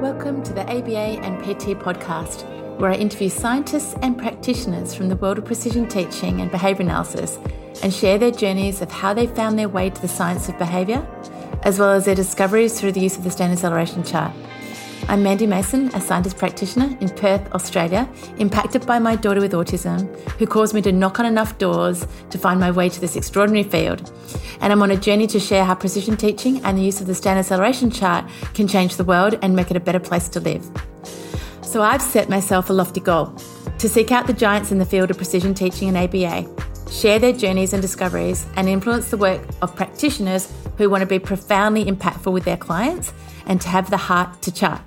Welcome to the ABA and PT podcast, where I interview scientists and practitioners from the world of precision teaching and behaviour analysis and share their journeys of how they found their way to the science of behaviour, as well as their discoveries through the use of the Standard Acceleration Chart. I'm Mandy Mason, a scientist practitioner in Perth, Australia, impacted by my daughter with autism, who caused me to knock on enough doors to find my way to this extraordinary field. And I'm on a journey to share how precision teaching and the use of the Standard Acceleration Chart can change the world and make it a better place to live. So I've set myself a lofty goal to seek out the giants in the field of precision teaching and ABA, share their journeys and discoveries, and influence the work of practitioners who want to be profoundly impactful with their clients and to have the heart to chart.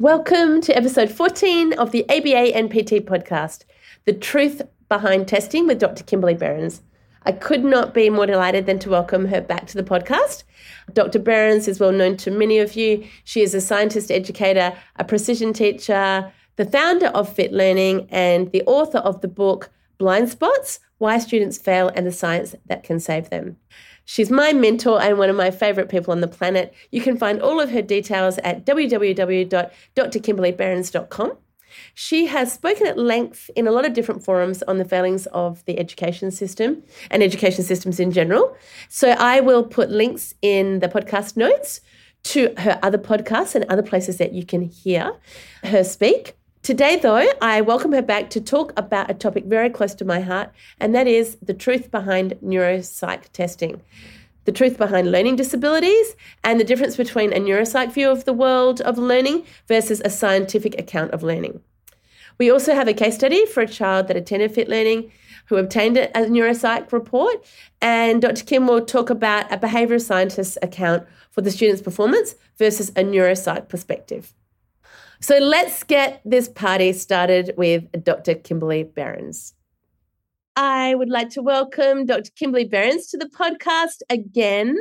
Welcome to episode 14 of the ABA NPT podcast, The Truth Behind Testing with Dr. Kimberly Berens. I could not be more delighted than to welcome her back to the podcast. Dr. Berens is well known to many of you. She is a scientist educator, a precision teacher, the founder of Fit Learning, and the author of the book Blind Spots Why Students Fail and the Science That Can Save Them. She's my mentor and one of my favorite people on the planet. You can find all of her details at www.drkimberlyberens.com. She has spoken at length in a lot of different forums on the failings of the education system and education systems in general. So I will put links in the podcast notes to her other podcasts and other places that you can hear her speak. Today, though, I welcome her back to talk about a topic very close to my heart, and that is the truth behind neuropsych testing. The truth behind learning disabilities and the difference between a neuropsych view of the world of learning versus a scientific account of learning. We also have a case study for a child that attended Fit Learning who obtained a neuropsych report, and Dr. Kim will talk about a behavioral scientist's account for the student's performance versus a neuropsych perspective. So let's get this party started with Dr. Kimberly Berens. I would like to welcome Dr. Kimberly Berens to the podcast again.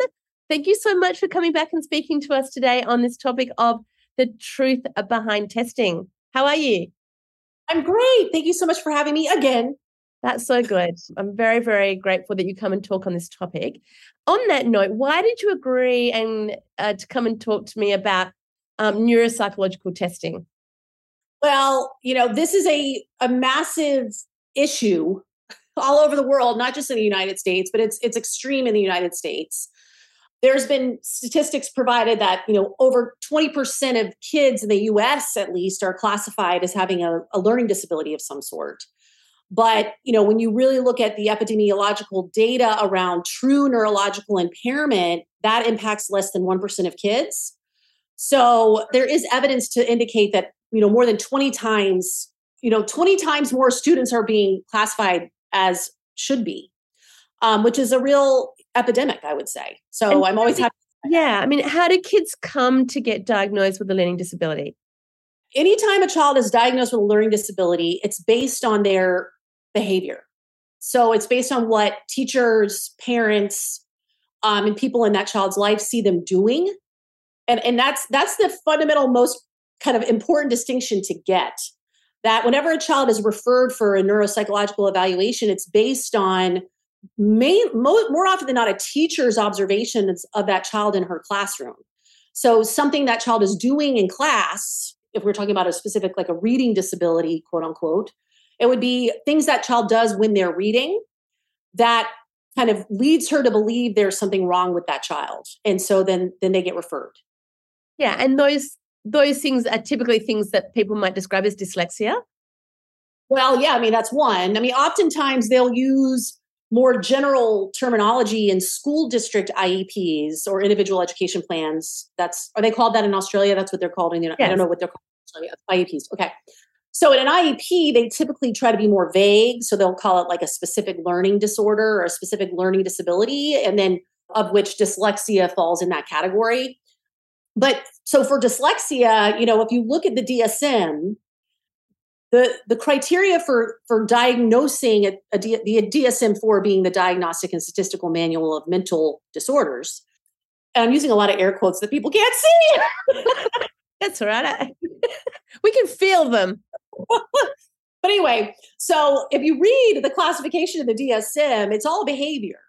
Thank you so much for coming back and speaking to us today on this topic of the truth behind testing. How are you? I'm great. Thank you so much for having me again. That's so good. I'm very, very grateful that you come and talk on this topic. On that note, why did you agree and uh, to come and talk to me about um, neuropsychological testing? Well, you know, this is a, a massive issue all over the world, not just in the United States, but it's it's extreme in the United States. There's been statistics provided that you know over 20% of kids in the U.S. at least are classified as having a, a learning disability of some sort. But you know, when you really look at the epidemiological data around true neurological impairment, that impacts less than 1% of kids. So there is evidence to indicate that, you know, more than 20 times, you know, 20 times more students are being classified as should be, um, which is a real epidemic, I would say. So and I'm always happy. Yeah. I mean, how do kids come to get diagnosed with a learning disability? Anytime a child is diagnosed with a learning disability, it's based on their behavior. So it's based on what teachers, parents, um, and people in that child's life see them doing and and that's that's the fundamental most kind of important distinction to get that whenever a child is referred for a neuropsychological evaluation it's based on more, more often than not a teacher's observations of that child in her classroom. So something that child is doing in class if we're talking about a specific like a reading disability quote unquote it would be things that child does when they're reading that kind of leads her to believe there's something wrong with that child. And so then then they get referred yeah, and those those things are typically things that people might describe as dyslexia. Well, yeah, I mean that's one. I mean, oftentimes they'll use more general terminology in school district IEPs or individual education plans. That's are they called that in Australia? That's what they're called in. yes. I don't know what they're called. IEPs. Okay. So in an IEP, they typically try to be more vague. So they'll call it like a specific learning disorder or a specific learning disability, and then of which dyslexia falls in that category but so for dyslexia, you know, if you look at the DSM, the the criteria for for diagnosing a, a D, the DSM-4 being the Diagnostic and Statistical Manual of Mental Disorders. And I'm using a lot of air quotes that people can't see. That's all right. we can feel them. but anyway, so if you read the classification of the DSM, it's all behavior.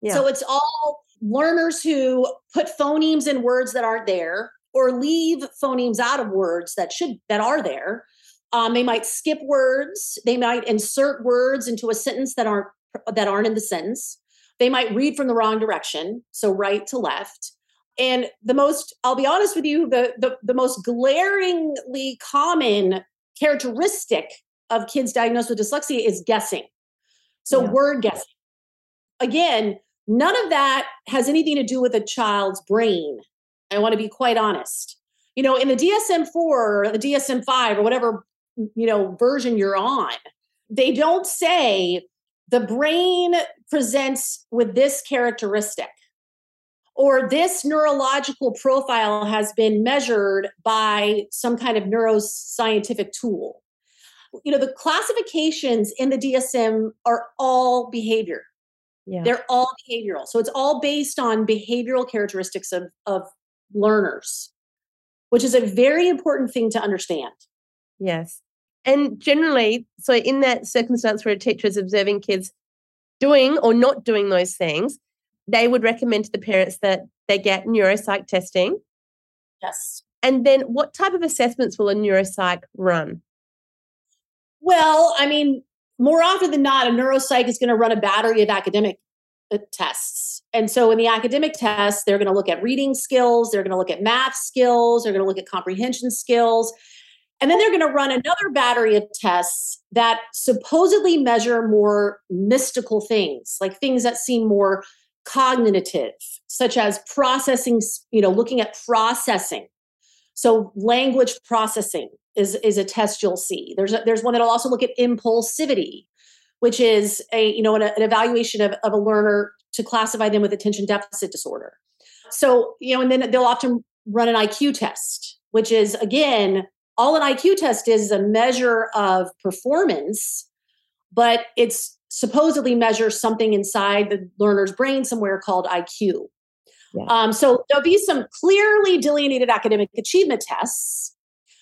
Yeah. So it's all learners who put phonemes in words that aren't there or leave phonemes out of words that should that are there. Um, they might skip words. They might insert words into a sentence that aren't that aren't in the sentence. They might read from the wrong direction so right to left. And the most i'll be honest with you the the, the most glaringly common characteristic of kids diagnosed with dyslexia is guessing. So yeah. word guessing. Again None of that has anything to do with a child's brain. I want to be quite honest. You know, in the DSM 4 or the DSM 5 or whatever, mm, you know, version you're on, they don't say the brain presents with this characteristic or this neurological profile has been measured by some kind of neuroscientific tool. You know, the classifications in the DSM are all behavior. Yeah. They're all behavioral. So it's all based on behavioral characteristics of, of learners, which is a very important thing to understand. Yes. And generally, so in that circumstance where a teacher is observing kids doing or not doing those things, they would recommend to the parents that they get neuropsych testing. Yes. And then what type of assessments will a neuropsych run? Well, I mean, more often than not, a neuropsych is going to run a battery of academic uh, tests. And so in the academic tests, they're going to look at reading skills, they're going to look at math skills, they're going to look at comprehension skills. And then they're going to run another battery of tests that supposedly measure more mystical things, like things that seem more cognitive, such as processing, you know, looking at processing. So language processing, is is a test you'll see. There's a, there's one that'll also look at impulsivity, which is a you know an, an evaluation of, of a learner to classify them with attention deficit disorder. So you know, and then they'll often run an IQ test, which is again all an IQ test is, is a measure of performance, but it's supposedly measures something inside the learner's brain somewhere called IQ. Yeah. Um, so there'll be some clearly delineated academic achievement tests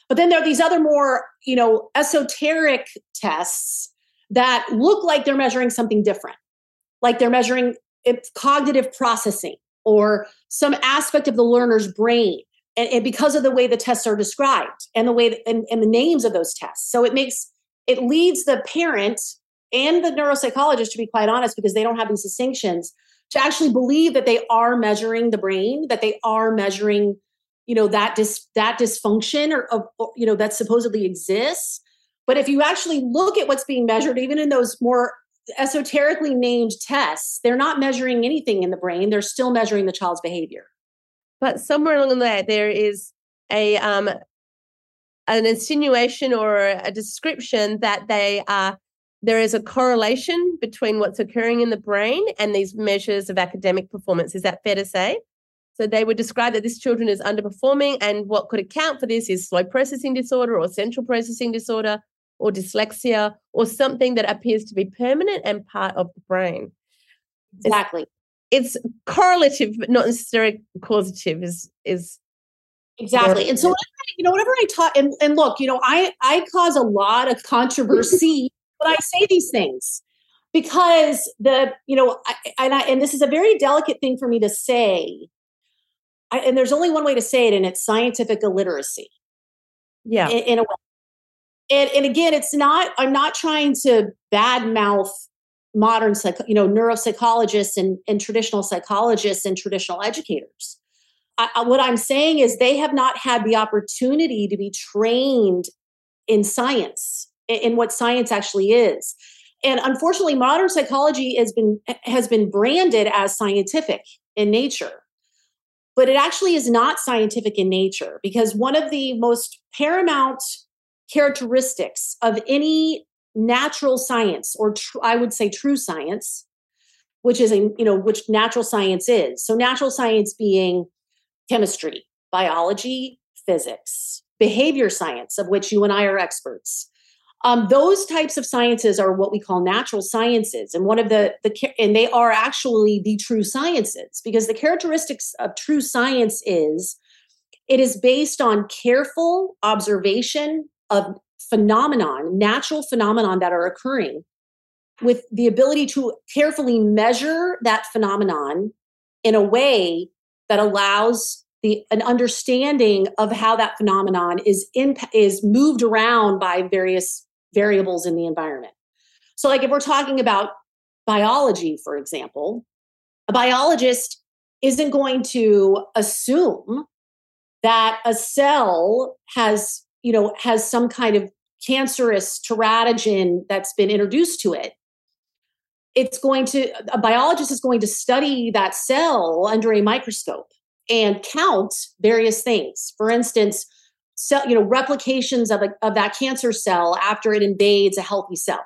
but then there are these other more, you know, esoteric tests that look like they're measuring something different. Like they're measuring cognitive processing or some aspect of the learner's brain. And, and, because of the way the tests are described and the way that, and, and the names of those tests. So it makes it leads the parent and the neuropsychologist to be quite honest because they don't have these distinctions to actually believe that they are measuring the brain that they are measuring you know that dis that dysfunction or, or you know that supposedly exists. But if you actually look at what's being measured even in those more esoterically named tests they're not measuring anything in the brain. They're still measuring the child's behavior. But somewhere along the way there is a um an insinuation or a description that they are there is a correlation between what's occurring in the brain and these measures of academic performance is that fair to say so they would describe that this children is underperforming, and what could account for this is slow processing disorder or central processing disorder or dyslexia or something that appears to be permanent and part of the brain. Exactly. It's, it's correlative, but not necessarily causative. Is is exactly. And so you know, whatever I talk, and, and look, you know, I I cause a lot of controversy when I say these things because the you know, I, and I and this is a very delicate thing for me to say I, and there's only one way to say it, and it's scientific illiteracy. Yeah. In, in a way. And, and again, it's not, I'm not trying to badmouth modern psych, you know, neuropsychologists and, and traditional psychologists and traditional educators. I, I, what I'm saying is they have not had the opportunity to be trained in science, in, what science actually is. And unfortunately, modern psychology has been has been branded as scientific in nature but it actually is not scientific in nature because one of the most paramount characteristics of any natural science or tr- i would say true science which is a you know which natural science is so natural science being chemistry biology physics behavior science of which you and i are experts um, those types of sciences are what we call natural sciences, and one of the the and they are actually the true sciences because the characteristics of true science is it is based on careful observation of phenomenon, natural phenomenon that are occurring, with the ability to carefully measure that phenomenon in a way that allows the an understanding of how that phenomenon is in, is moved around by various variables in the environment. So like if we're talking about biology for example, a biologist isn't going to assume that a cell has, you know, has some kind of cancerous teratogen that's been introduced to it it's going to a biologist is going to study that cell under a microscope and count various things for instance cell, you know replications of, a, of that cancer cell after it invades a healthy cell.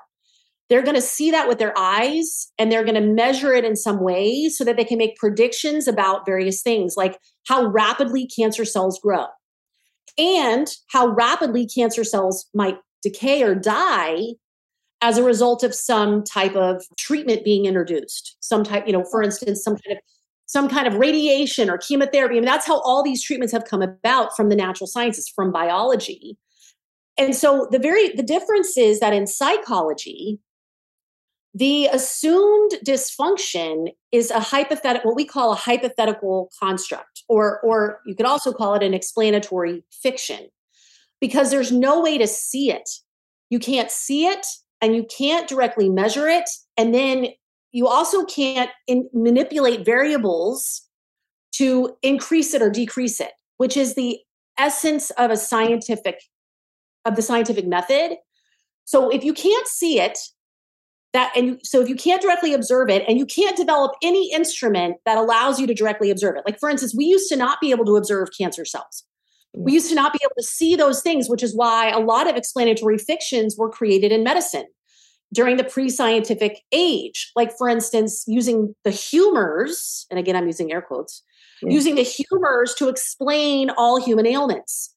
They're going to see that with their eyes and they're going to measure it in some way so that they can make predictions about various things like how rapidly cancer cells grow and how rapidly cancer cells might decay or die as a result of some type of treatment being introduced some type you know for instance some kind of some kind of radiation or chemotherapy I mean, that's how all these treatments have come about from the natural sciences from biology and so the very the difference is that in psychology the assumed dysfunction is a hypothetical what we call a hypothetical construct or or you could also call it an explanatory fiction because there's no way to see it you can't see it and you can't directly measure it. And then you also can't in, manipulate variables to increase it or decrease it, which is the essence of a scientific of the scientific method. So if you can't see it, that and so if you can't directly observe it and you can't develop any instrument that allows you to directly observe it. Like for instance, we used to not be able to observe cancer cells. We mm. used to not be able to see those things, which is why a lot of explanatory fictions were created in medicine during the pre scientific age. Like, for instance, using the humors, and again, I'm using air quotes, yeah. using the humors to explain all human ailments.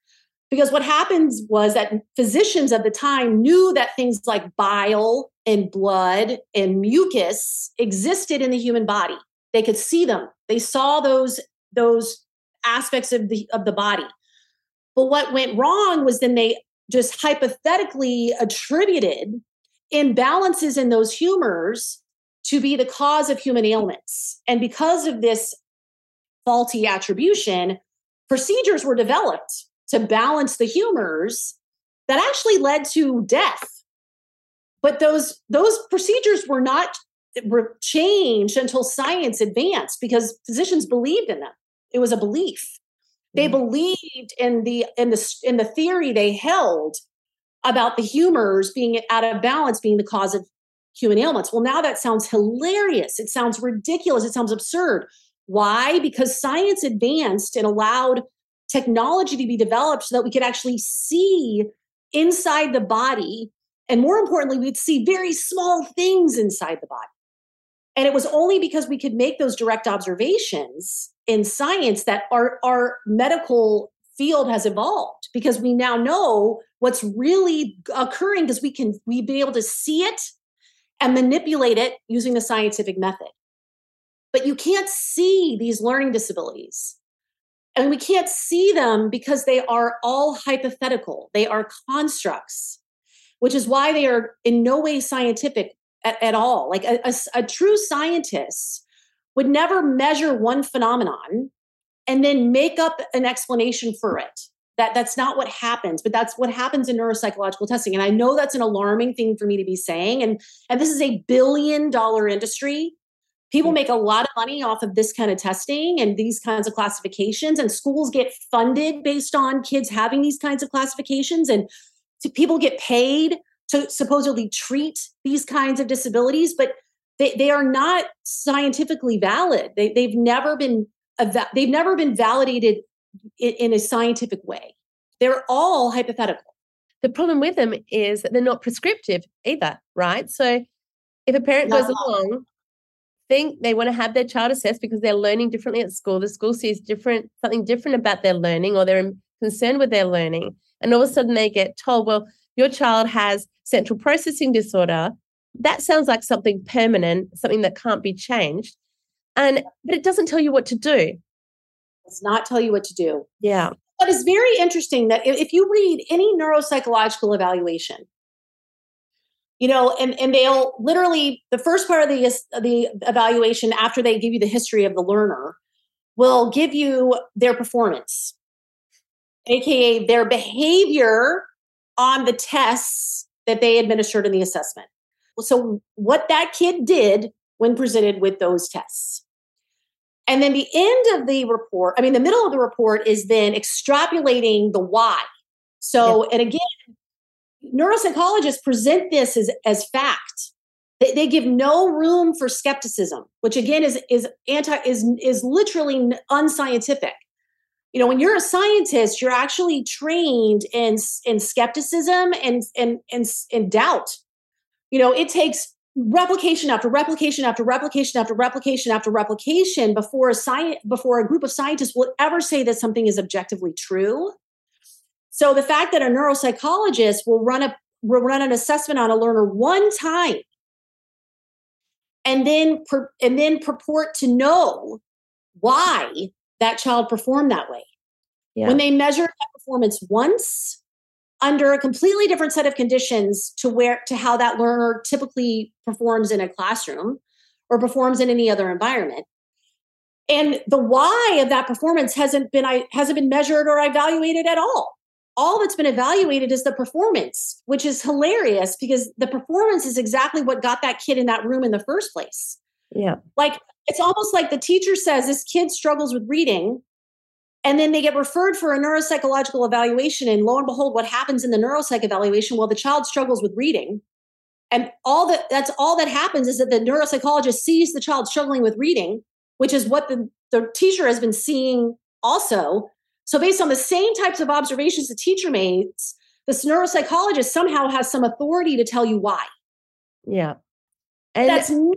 Because what happens was that physicians of the time knew that things like bile and blood and mucus existed in the human body. They could see them. They saw those those aspects of the of the body. But what went wrong was then they just hypothetically attributed imbalances in those humors to be the cause of human ailments. And because of this faulty attribution, procedures were developed to balance the humors that actually led to death. But those those procedures were not were changed until science advanced because physicians believed in them. It was a belief. They mm-hmm. believed in the in the in the theory they held about the humors being out of balance being the cause of human ailments. Well, now that sounds hilarious. It sounds ridiculous. It sounds absurd. Why? Because science advanced and allowed technology to be developed so that we could actually see inside the body. And more importantly, we'd see very small things inside the body. And it was only because we could make those direct observations in science that our, our medical field has evolved because we now know what's really occurring because we can we be able to see it and manipulate it using the scientific method. But you can't see these learning disabilities. And we can't see them because they are all hypothetical. They are constructs which is why they are in no way scientific at, at all. Like a, a, a true scientist would never measure one phenomenon and then make up an explanation for it. That that's not what happens, but that's what happens in neuropsychological testing. And I know that's an alarming thing for me to be saying. And and this is a billion dollar industry. People hmm. make a lot of money off of this kind of testing and these kinds of classifications, and schools get funded based on kids having these kinds of classifications, and people get paid to supposedly treat these kinds of disabilities, but they, they are not scientifically valid. They, they've never been they've never been validated in, in a scientific way. They're all hypothetical. The problem with them is that they're not prescriptive either, right? So if a parent goes along, think they want to have their child assessed because they're learning differently at school, the school sees different something different about their learning or they're concerned with their learning, and all of a sudden they get told, well, your child has central processing disorder. That sounds like something permanent, something that can't be changed. And but it doesn't tell you what to do. Does not tell you what to do. Yeah. But it's very interesting that if you read any neuropsychological evaluation, you know and and they'll literally the first part of the the evaluation after they give you the history of the learner will give you their performance aka their behavior on the tests that they administered in the assessment so what that kid did when presented with those tests and then the end of the report i mean the middle of the report is then extrapolating the why so and again neuropsychologists present this as, as fact. They, they give no room for skepticism, which again is is anti is is literally unscientific. You know, when you're a scientist, you're actually trained in in skepticism and and and, and doubt. You know, it takes replication after replication after replication after replication after replication before a science before a group of scientists will ever say that something is objectively true so the fact that a neuropsychologist will run a will run an assessment on a learner one time and then and then purport to know why that child performed that way. Yeah. When they measure that performance once under a completely different set of conditions to where to how that learner typically performs in a classroom or performs in any other environment and the why of that performance hasn't been I hasn't been measured or evaluated at all all that's been evaluated is the performance, which is hilarious because the performance is exactly what got that kid in that room in the first place. Yeah. Like it's almost like the teacher says this kid struggles with reading and then they get referred for a neuropsychological evaluation and lo and behold what happens in the neuropsych evaluation well the child struggles with reading and all that that's all that happens is that the neuropsychologist sees the child struggling with reading which is what the, the teacher has been seeing also so, based on the same types of observations the teacher makes, this neuropsychologist somehow has some authority to tell you why. Yeah. And that's never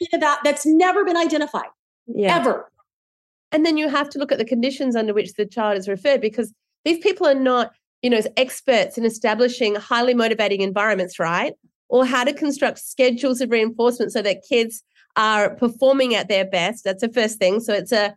been about that's never been identified. Yeah. Ever. And then you have to look at the conditions under which the child is referred because these people are not, you know, experts in establishing highly motivating environments, right? Or how to construct schedules of reinforcement so that kids are performing at their best. That's the first thing. So it's a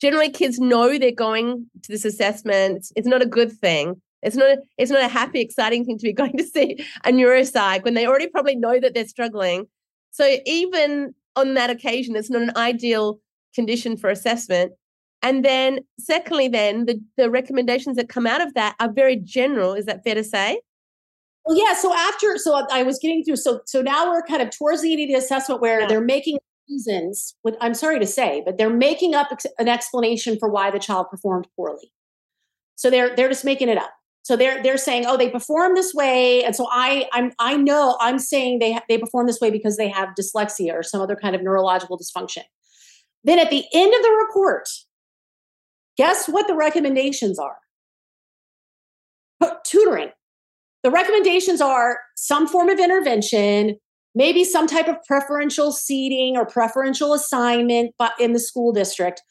generally kids know they're going to this assessment. It's, not a good thing. It's not a, it's not a happy, exciting thing to be going to see a neuropsych when they already probably know that they're struggling. So even on that occasion, it's not an ideal condition for assessment. And then secondly, then the, the recommendations that come out of that are very general. Is that fair to say? Well, yeah. So after, so I was getting through. So so now we're kind of towards the end of the assessment where yeah. they're making reasons, I'm sorry to say, but they're making up an explanation for why the child performed poorly. So they're they're just making it up. So they're they're saying, oh, they perform this way, and so I I'm I know I'm saying they they perform this way because they have dyslexia or some other kind of neurological dysfunction. Then at the end of the report, guess what the recommendations are? Tutoring. The recommendations are some form of intervention, maybe some type of preferential seating or preferential assignment in the school district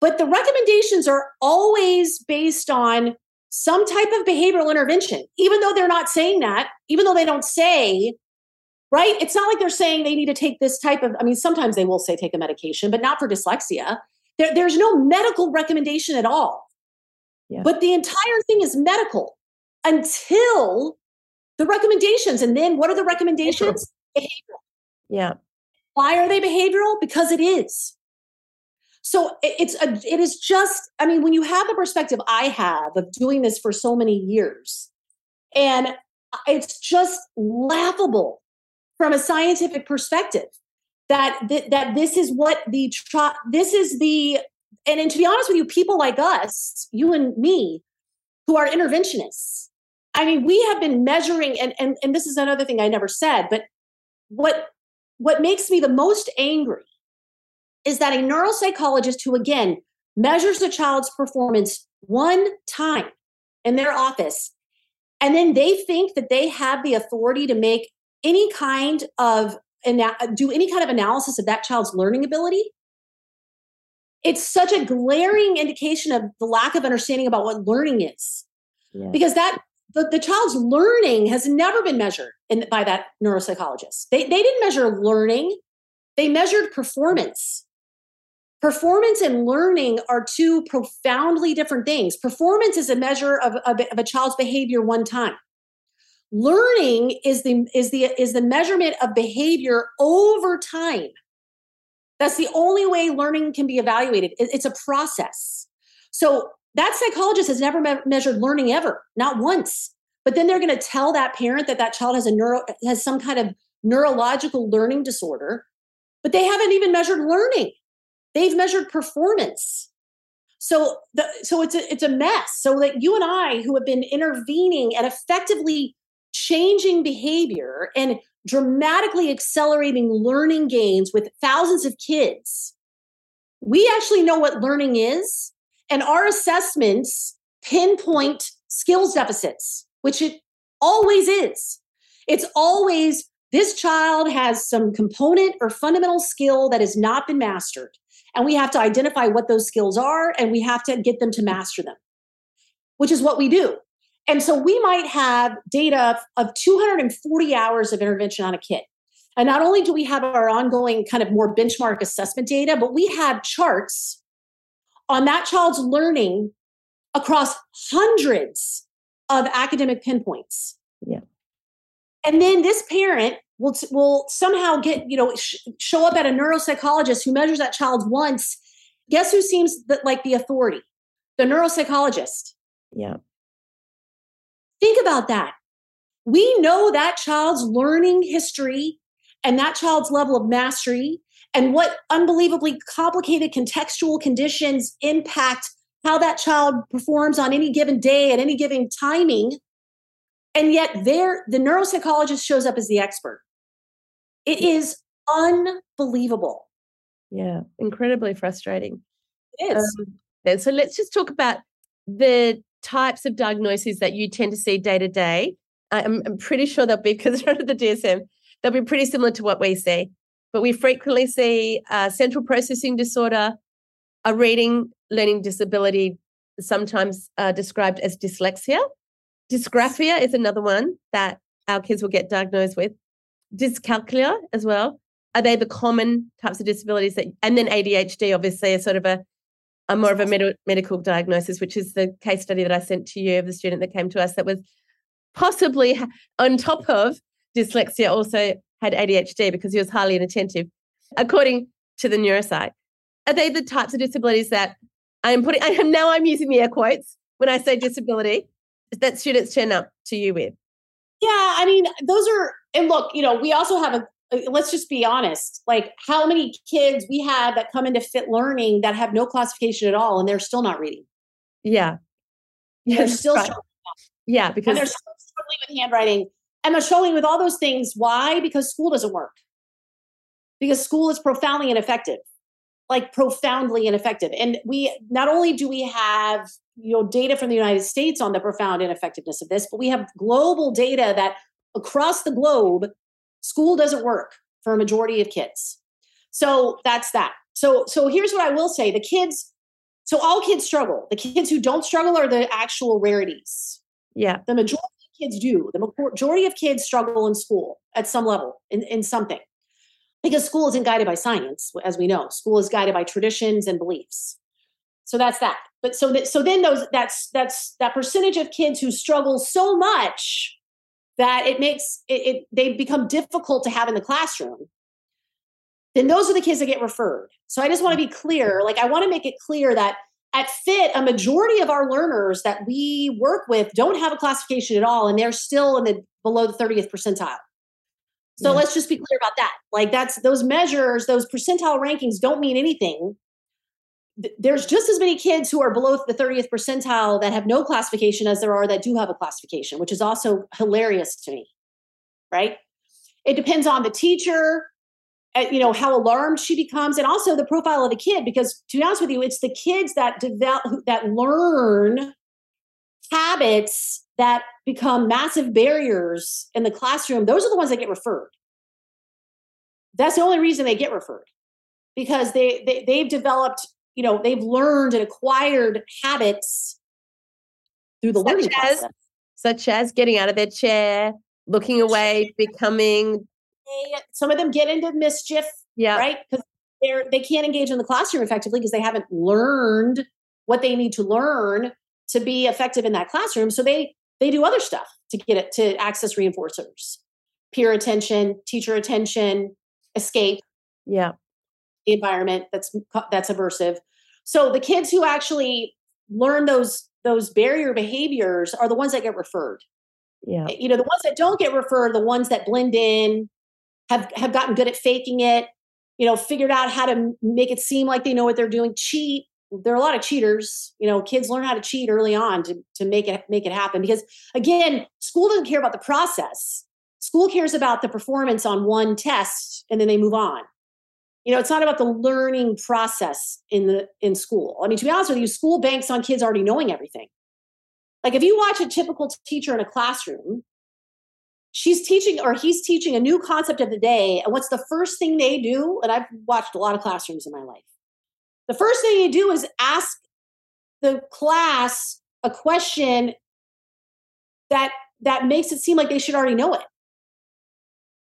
but the recommendations are always based on some type of behavioral intervention even though they're not saying that even though they don't say right it's not like they're saying they need to take this type of i mean sometimes they will say take a medication but not for dyslexia there, there's no medical recommendation at all yeah. but the entire thing is medical until the recommendations and then what are the recommendations behavioral. Yeah. Why are they behavioral? Because it is. So it's a, it is just, I mean, when you have the perspective I have of doing this for so many years, and uh, it's just laughable from a scientific perspective that th- that this is what the this is the and, and to be honest with you, people like us, you and me, who are interventionists, I mean, we have been measuring, and, and, and this is another thing I never said, but what what makes me the most angry is that a neuropsychologist who again measures a child's performance one time in their office and then they think that they have the authority to make any kind of do any kind of analysis of that child's learning ability it's such a glaring indication of the lack of understanding about what learning is yeah. because that the, the child's learning has never been measured in, by that neuropsychologist. They, they didn't measure learning, they measured performance. Performance and learning are two profoundly different things. Performance is a measure of, of, of a child's behavior one time. Learning is the is the is the measurement of behavior over time. That's the only way learning can be evaluated. It's a process. So that psychologist has never me- measured learning ever not once. But then they're going to tell that parent that that child has a neuro has some kind of neurological learning disorder but they haven't even measured learning. They've measured performance. So the, so it's a it's a mess. So that you and i who have been intervening and effectively changing behavior and dramatically accelerating learning gains with thousands of kids. We actually know what learning is, and our assessments pinpoint skills deficits, which it always is. It's always this child has some component or fundamental skill that has not been mastered. And we have to identify what those skills are and we have to get them to master them, which is what we do. And so we might have data of 240 hours of intervention on a kid. And not only do we have our ongoing kind of more benchmark assessment data, but we have charts on that child's learning across hundreds of academic pinpoints. Yeah. And then this parent will, will somehow get, you know, sh- show up at a neuropsychologist who measures that child once. Guess who seems like the authority? The neuropsychologist. Yeah. Think about that. We know that child's learning history and that child's level of mastery and what unbelievably complicated contextual conditions impact how that child performs on any given day at any given timing. And yet there the neuropsychologist shows up as the expert. It is unbelievable. Yeah, incredibly frustrating. It is. Um, so let's just talk about the types of diagnoses that you tend to see day to day, I'm, pretty sure they'll be because they're under the DSM. They'll be pretty similar to what we see, but we frequently see uh, central processing disorder, a reading learning disability, sometimes uh, described as dyslexia. Dysgraphia is another one that our kids will get diagnosed with. Dyscalculia as well. Are they the common types of disabilities that, and then ADHD obviously is sort of a a more of a med- medical diagnosis, which is the case study that I sent to you of the student that came to us that was possibly on top of dyslexia also had ADHD because he was highly inattentive, according to the neuropsych. Are they the types of disabilities that I am putting? I am now I'm using the air quotes when I say disability that students turn up to you with. Yeah, I mean, those are and look, you know, we also have a Uh, let's just be honest like how many kids we have that come into fit learning that have no classification at all and they're still not reading? Yeah. Yeah they're still right. struggling yeah because and they're still struggling with handwriting. And they're struggling with all those things why? Because school doesn't work. Because school is profoundly ineffective like profoundly ineffective. And we not only do we have you know data from the united states on the profound ineffectiveness of this but we have global data that across the globe School doesn't work for a majority of kids. So that's that. So so here's what I will say: the kids. So all kids struggle. The kids who don't struggle are the actual rarities. Yeah. The majority of kids do. The majority of kids struggle in school at some level in, in something. Because school isn't guided by science, as we know. School is guided by traditions and beliefs. So that's that. But so that so then those that's that's that percentage of kids who struggle so much that it makes it, it they become difficult to have in the classroom then those are the kids that get referred. So i just want to be clear like i want to make it clear that at fit a majority of our learners that we work with don't have a classification at all and they're still in the below the 30th percentile. So yeah. let's just be clear about that. Like that's those measures those percentile rankings don't mean anything there's just as many kids who are below the 30th percentile that have no classification as there are that do have a classification, which is also hilarious to me. Right? It depends on the teacher, uh, you know, how alarmed she becomes, and also the profile of the kid. Because to be honest with you, it's the kids that develop that learn habits that become massive barriers in the classroom. Those are the ones that get referred. That's the only reason they get referred because they, they they've developed you know they've learned and acquired habits through the such learning as, process. Such as getting out of their chair looking away becoming some of them get into mischief yeah. right? Because they're they can't engage in the classroom effectively because they haven't learned what they need to learn to be effective in that classroom. So they they do other stuff to get it to access reinforcers peer attention teacher attention escape. Yeah. The environment that's that's aversive so the kids who actually learn those those barrier behaviors are the ones that get referred. Yeah. You know the ones that don't get referred the ones that blend in have have gotten good at faking it you know figured out how to make it seem like they know what they're doing cheat. There are a lot of cheaters you know kids learn how to cheat early on to, to make it make it happen because again school doesn't care about the process. School cares about the performance on one test and then they move on you know it's not about the learning process in the in school. I mean to be honest with you school banks on kids already knowing everything. Like if you watch a typical teacher in a classroom she's teaching or he's teaching a new concept of the day and what's the first thing they do and i've watched a lot of classrooms in my life. The first thing you do is ask the class a question that that makes it seem like they should already know it.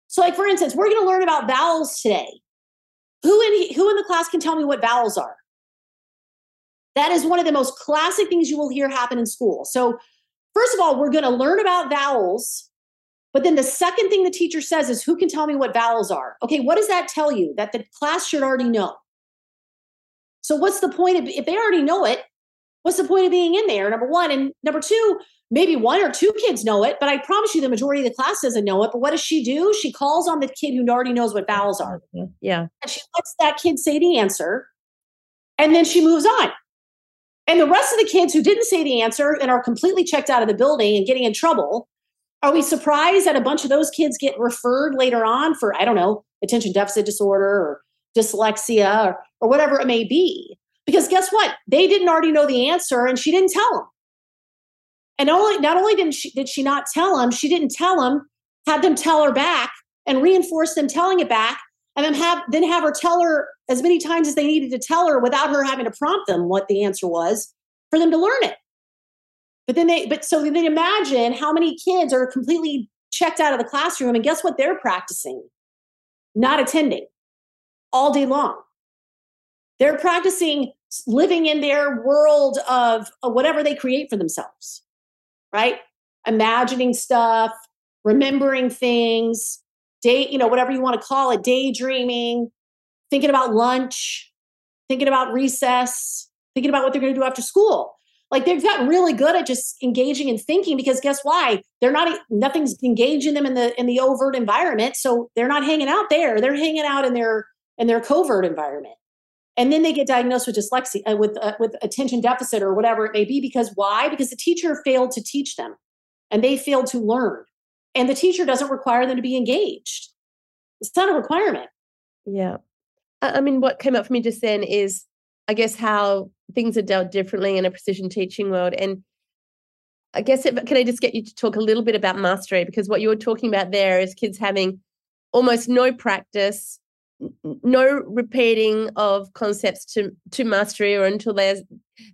So like for instance we're going to learn about vowels today who in who in the class can tell me what vowels are that is one of the most classic things you will hear happen in school so first of all we're going to learn about vowels but then the second thing the teacher says is, Who can tell me what vowels are? Okay, what does that tell you? That the class should already know. So, what's the point of if they already know it? What's the point of being in there? Number one. And number two, maybe one or two kids know it, but I promise you the majority of the class doesn't know it. But what does she do? She calls on the kid who already knows what vowels are. Mm-hmm. Yeah. And she lets that kid say the answer. And then she moves on. And the rest of the kids who didn't say the answer and are completely checked out of the building and getting in trouble are we surprised that a bunch of those kids get referred later on for, I don't know, attention deficit disorder or dyslexia or, or whatever it may be? Because guess what? They didn't already know the answer and she didn't tell them. And only not only didn't she did she not tell them, she didn't tell them, had them tell her back and reinforce them telling it back, and then have then have her tell her as many times as they needed to tell her without her having to prompt them what the answer was for them to learn it. But then they, but so then imagine how many kids are completely checked out of the classroom and guess what they're practicing? Not attending all day long. They're practicing living in their world of, of whatever they create for themselves, right? Imagining stuff, remembering things, day, you know, whatever you want to call it, daydreaming, thinking about lunch, thinking about recess, thinking about what they're going to do after school. Like they've gotten really good at just engaging and thinking because guess why? They're not nothing's engaging them in the in the overt environment. So they're not hanging out there. They're hanging out in their in their covert environment. And then they get diagnosed with dyslexia, uh, with uh, with attention deficit or whatever it may be. Because why? Because the teacher failed to teach them, and they failed to learn. And the teacher doesn't require them to be engaged. It's not a requirement. Yeah, I mean, what came up for me just then is, I guess, how things are dealt differently in a precision teaching world. And I guess, can I just get you to talk a little bit about mastery? Because what you were talking about there is kids having almost no practice, no repeating of concepts to, to mastery or until they're,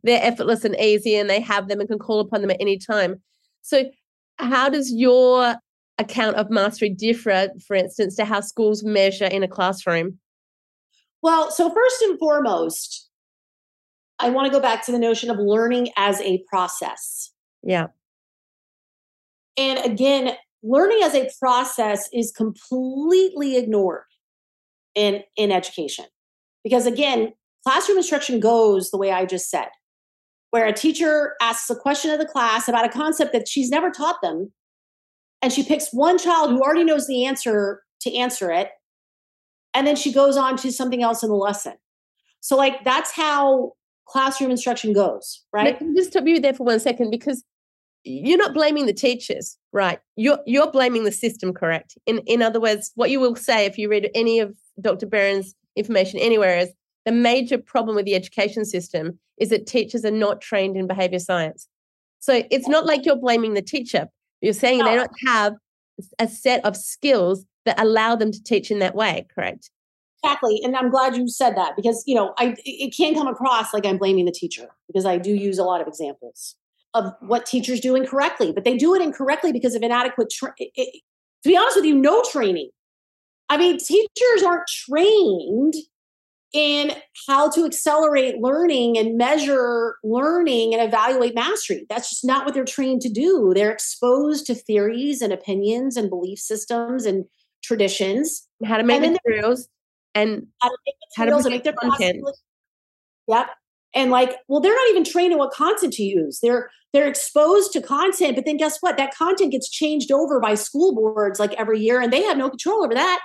they're effortless and easy and they have them and can call upon them at any time. So, how does your account of mastery differ, for instance, to how schools measure in a classroom? Well, so first and foremost, I want to go back to the notion of learning as a process. Yeah. And again, learning as a process is completely ignored in in education. Because again, classroom instruction goes the way I just said, where a teacher asks a question of the class about a concept that she's never taught them and she picks one child who already knows the answer to answer it and then she goes on to something else in the lesson. So like that's how classroom instruction goes, right? Just stop you there for one second because you're not blaming the teachers, right? You're you're blaming the system, correct? In in other words, what you will say if you read any of Dr. Berens' information anywhere is the major problem with the education system is that teachers are not trained in behavior science. So it's not like you're blaming the teacher. You're saying no. they don't have a set of skills that allow them to teach in that way, correct? Exactly. And I'm glad you said that because, you know, I it can come across like I'm blaming the teacher because I do use a lot of examples of what teachers do incorrectly, but they do it incorrectly because of inadequate tra- it, to be honest with you, no training. I mean, teachers aren't trained in how to accelerate learning and measure learning and evaluate mastery. That's just not what they're trained to do. They're exposed to theories and opinions and belief systems and traditions. How to make materials and how to make materials and make their content. Yep. And like, well, they're not even trained in what content to use. They're they're exposed to content, but then guess what? That content gets changed over by school boards like every year, and they have no control over that.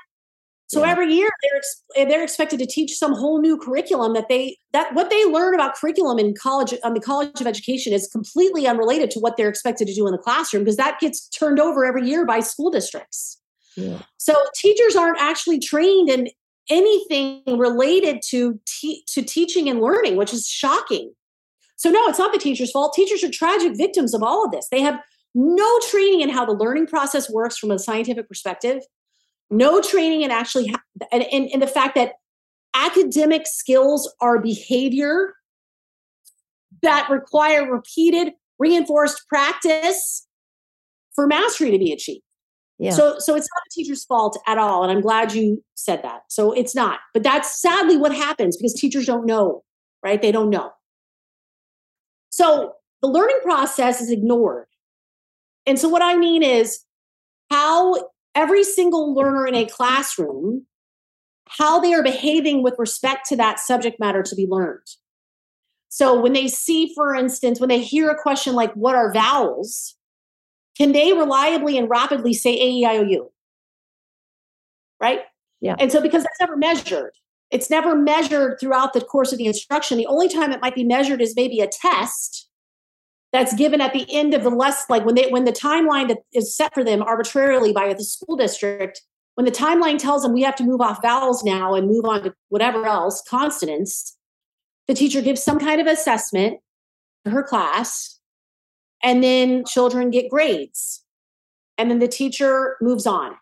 So yeah. every year they're ex- they're expected to teach some whole new curriculum that they that what they learn about curriculum in college on the College of Education is completely unrelated to what they're expected to do in the classroom because that gets turned over every year by school districts. Yeah. So teachers aren't actually trained in anything related to te- to teaching and learning, which is shocking. So no, it's not the teacher's fault. Teachers are tragic victims of all of this. They have no training in how the learning process works from a scientific perspective no training and actually and, and, and the fact that academic skills are behavior that require repeated reinforced practice for mastery to be achieved yeah. So, so it's not the teacher's fault at all, and I'm glad you said that. So it's not, but that's sadly what happens because teachers don't know, right? They don't know. So the learning process is ignored, and so what I mean is how every single learner in a classroom how they are behaving with respect to that subject matter to be learned. So when they see, for instance, when they hear a question like, What are vowels? Can they reliably and rapidly say A, E, I, O, U? Right? Yeah. And so because that's never measured, it's never measured throughout the course of the instruction. The only time it might be measured is maybe a test that's given at the end of the less like when they when the timeline that is set for them arbitrarily by the school district when the timeline tells them we have to move off vowels now and move on to whatever else consonants the teacher gives some kind of assessment to her class and then children get grades and then the teacher moves on.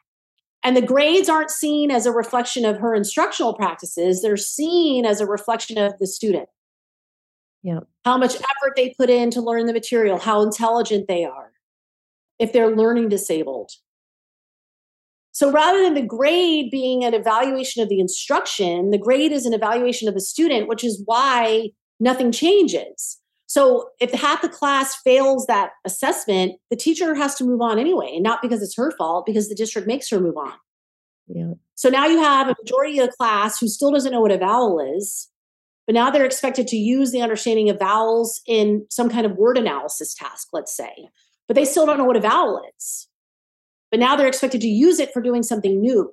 And the grades aren't seen as a reflection of her instructional practices they're seen as a reflection of the student yeah. How much effort they put in to learn the material, how intelligent they are, if they're learning disabled. So rather than the grade being an evaluation of the instruction, the grade is an evaluation of the student, which is why nothing changes. So if half the class fails that assessment, the teacher has to move on anyway, and not because it's her fault, because the district makes her move on. Yeah. So now you have a majority of the class who still doesn't know what a vowel is, but now they're expected to use the understanding of vowels in some kind of word analysis task, let's say. But they still don't know what a vowel is. But now they're expected to use it for doing something new.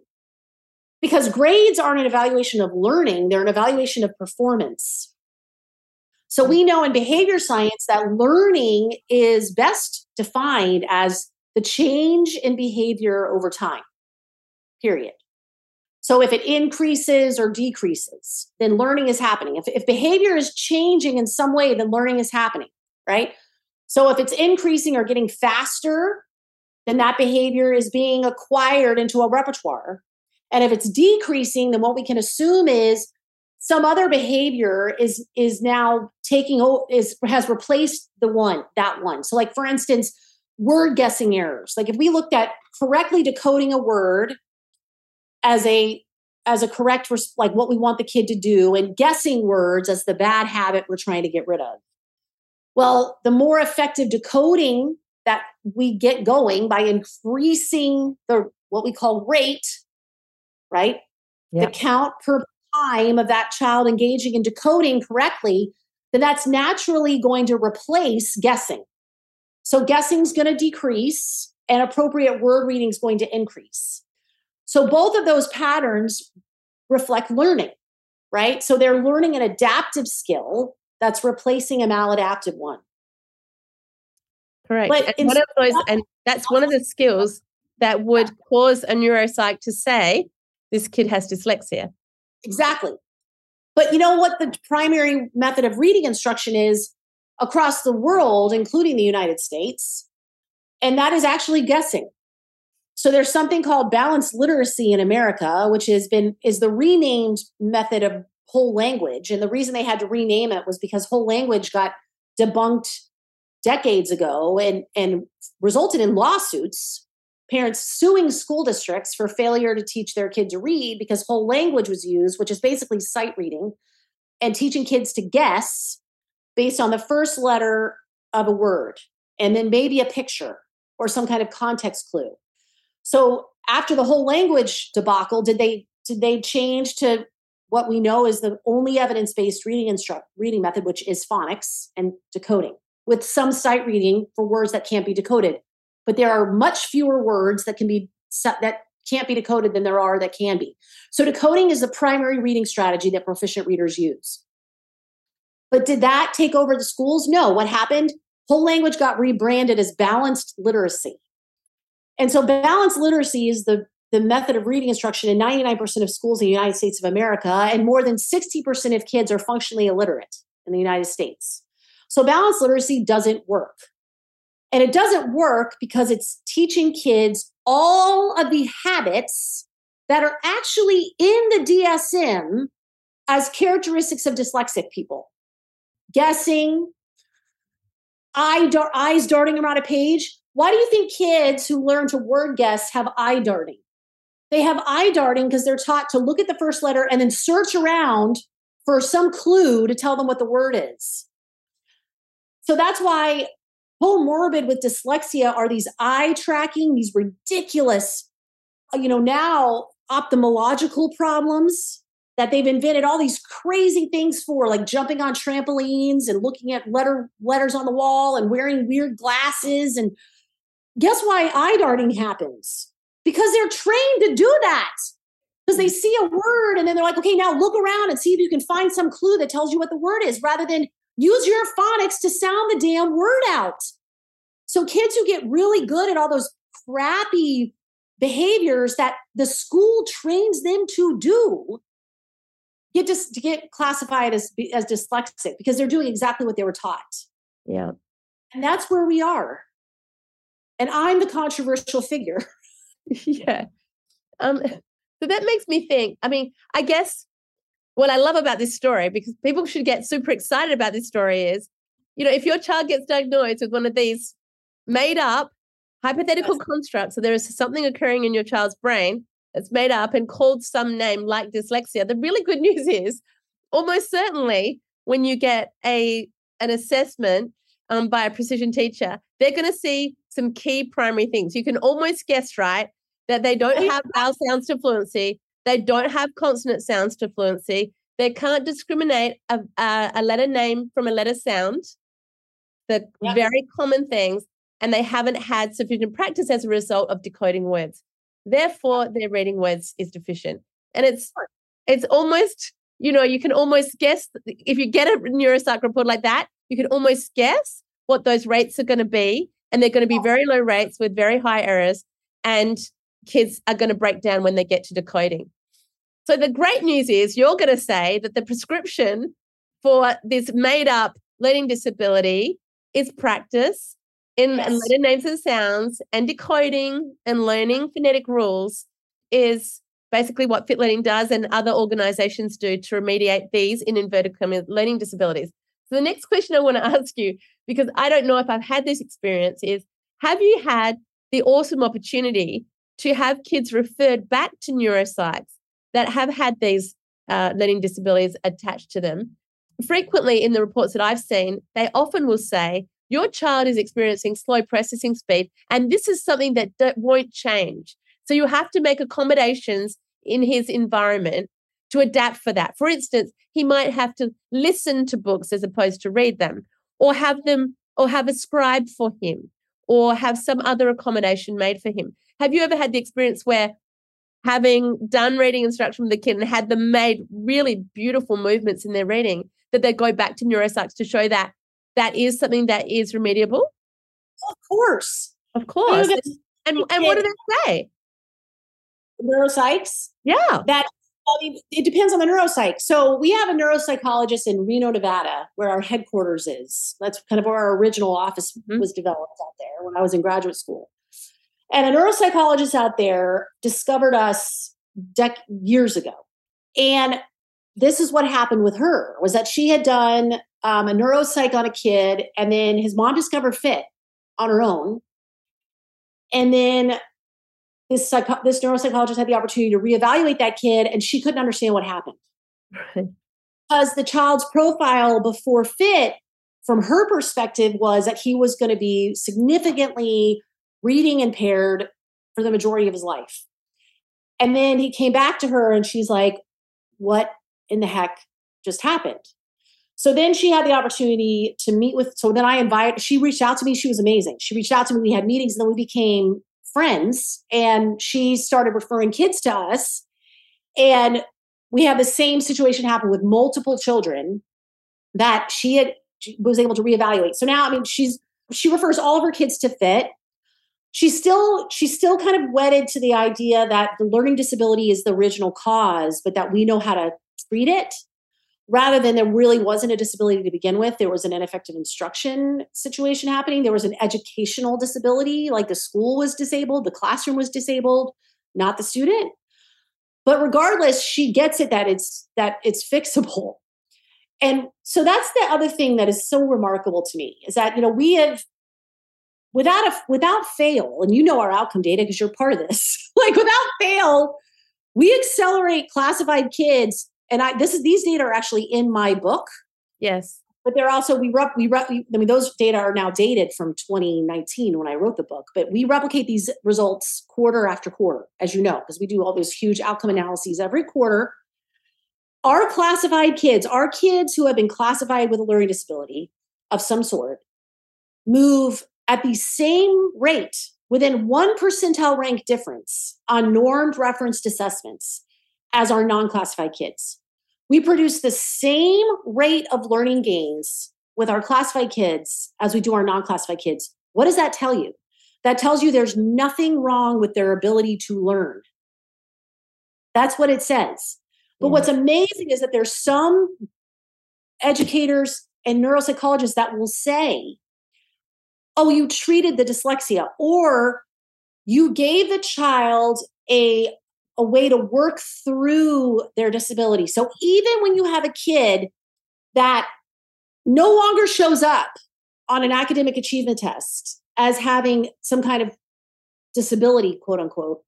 Because grades aren't an evaluation of learning, they're an evaluation of performance. So we know in behavior science that learning is best defined as the change in behavior over time, period. So if it increases or decreases, then learning is happening. If, if behavior is changing in some way, then learning is happening, right? So if it's increasing or getting faster, then that behavior is being acquired into a repertoire. And if it's decreasing, then what we can assume is some other behavior is is now taking over is has replaced the one that one. So like for instance, word guessing errors. Like if we looked at correctly decoding a word as a as a correct like what we want the kid to do and guessing words as the bad habit we're trying to get rid of. Well the more effective decoding that we get going by increasing the what we call rate right? Yep. the count per time of that child engaging in decoding correctly then that's naturally going to replace guessing. So guessing is going to decrease and appropriate word reading is going to increase so both of those patterns reflect learning, right? So they're learning an adaptive skill that's replacing a maladaptive one. Correct. But and one of those, and that's one of the skills that would cause a neuropsych to say, this kid has dyslexia. Exactly. But you know what the primary method of reading instruction is across the world, including the United States? And that is actually guessing. So there's something called balanced literacy in America, which has been is the renamed method of whole language. And the reason they had to rename it was because whole language got debunked decades ago and, and resulted in lawsuits. parents suing school districts for failure to teach their kid to read because whole language was used, which is basically sight reading, and teaching kids to guess based on the first letter of a word and then maybe a picture or some kind of context clue. So after the whole language debacle, did they did they change to what we know is the only evidence-based reading instruct reading method, which is phonics and decoding, with some sight reading for words that can't be decoded. But there are much fewer words that can be that can't be decoded than there are that can be. So decoding is the primary reading strategy that proficient readers use. But did that take over the schools? No. What happened? Whole language got rebranded as balanced literacy. And so balanced literacy is the, the method of reading instruction in 99% of schools in the United States of America, and more than 60% of kids are functionally illiterate in the United States. So balanced literacy doesn't work. And it doesn't work because it's teaching kids all of the habits that are actually in the DSM as characteristics of dyslexic people guessing, eye dar- eyes darting around a page. Why do you think kids who learn to word guess have eye darting? They have eye darting because they're taught to look at the first letter and then search around for some clue to tell them what the word is. So that's why comorbid with dyslexia are these eye tracking, these ridiculous, uh, you know, now ophthalmological problems that they've invented all these crazy things for, like jumping on trampolines and looking at letter letters on the wall and wearing weird glasses. And guess why eye darting happens? Because they're trained to do that. Because they hmm. see a word and then they're like, okay, now look around and see if you can find some clue that tells you what the word is, rather than use your phonics to sound the damn word out. So kids who get really good at all those crappy behaviors that the school trains them to do get just to get classified as as dyslexic because they're doing exactly what they were taught. Yeah. And that's where we are. And I'm the controversial figure. yeah. Um so that makes me think, I mean, I guess what I love about this story because people should get super excited about this story is, you know, if your child gets diagnosed with one of these made up hypothetical yes. constructs, so there is something occurring in your child's brain that's made up and called some name like dyslexia. The really good news is almost certainly when you get a an assessment um, by a precision teacher, they're going to see some key primary things. You can almost guess, right, that they don't have vowel sounds to fluency, they don't have consonant sounds to fluency, they can't discriminate a, a, a letter name from a letter sound, the yep. very common things, and they haven't had sufficient practice as a result of decoding words. Therefore, their reading words is deficient. And it's it's almost, you know, you can almost guess if you get a neuropsych report like that, you can almost guess what those rates are going to be. And they're going to be oh. very low rates with very high errors. And kids are going to break down when they get to decoding. So the great news is you're going to say that the prescription for this made up learning disability is practice in yes. letter names and sounds and decoding and learning phonetic rules is basically what Fit Learning does and other organizations do to remediate these in inverted commas learning disabilities. So the next question I want to ask you, because I don't know if I've had this experience, is have you had the awesome opportunity to have kids referred back to neuropsychs that have had these uh, learning disabilities attached to them? Frequently in the reports that I've seen, they often will say, your child is experiencing slow processing speed, and this is something that, that won't change. So you have to make accommodations in his environment to adapt for that. For instance, he might have to listen to books as opposed to read them, or have them, or have a scribe for him, or have some other accommodation made for him. Have you ever had the experience where having done reading instruction with the kid and had them made really beautiful movements in their reading, that they go back to neuropsychs to show that that is something that is remediable? Of course. Of course. And, and, and what do they say? Neuropsychs? Yeah. That it depends on the neuropsych. So we have a neuropsychologist in Reno, Nevada, where our headquarters is. That's kind of where our original office mm-hmm. was developed out there when I was in graduate school. And a neuropsychologist out there discovered us dec- years ago. And this is what happened with her was that she had done um, a neuropsych on a kid, and then his mom discovered fit on her own. And then this psycho- this neuropsychologist had the opportunity to reevaluate that kid, and she couldn't understand what happened because the child's profile before fit, from her perspective, was that he was going to be significantly reading impaired for the majority of his life. And then he came back to her, and she's like, "What in the heck just happened?" So then she had the opportunity to meet with. So then I invited. She reached out to me. She was amazing. She reached out to me. We had meetings, and then we became friends. And she started referring kids to us. And we had the same situation happen with multiple children that she had she was able to reevaluate. So now, I mean, she's she refers all of her kids to fit. She's still she's still kind of wedded to the idea that the learning disability is the original cause, but that we know how to treat it rather than there really wasn't a disability to begin with there was an ineffective instruction situation happening. There was an educational disability like the school was disabled the classroom was disabled not the student. But regardless she gets it that it's that it's fixable. And so that's the other thing that is so remarkable to me is that you know we have without a without fail and you know our outcome data because you're part of this like without fail we accelerate classified kids and I this is these data are actually in my book. Yes. But they're also we rep, we rep, I mean those data are now dated from 2019 when I wrote the book, but we replicate these results quarter after quarter, as you know, because we do all those huge outcome analyses every quarter. Our classified kids, our kids who have been classified with a learning disability of some sort, move at the same rate within one percentile rank difference on normed referenced assessments as our non classified kids. We produce the same rate of learning gains with our classified kids as we do our non classified kids. What does that tell you? That tells you there's nothing wrong with their ability to learn. That's what it says. But yeah. what's mm-hmm. amazing is that there's some educators and neuropsychologists that will say, oh, you treated the dyslexia, or you gave the child a a way to work through their disability. So even when you have a kid that no longer shows up on an academic achievement test as having some kind of disability, quote unquote,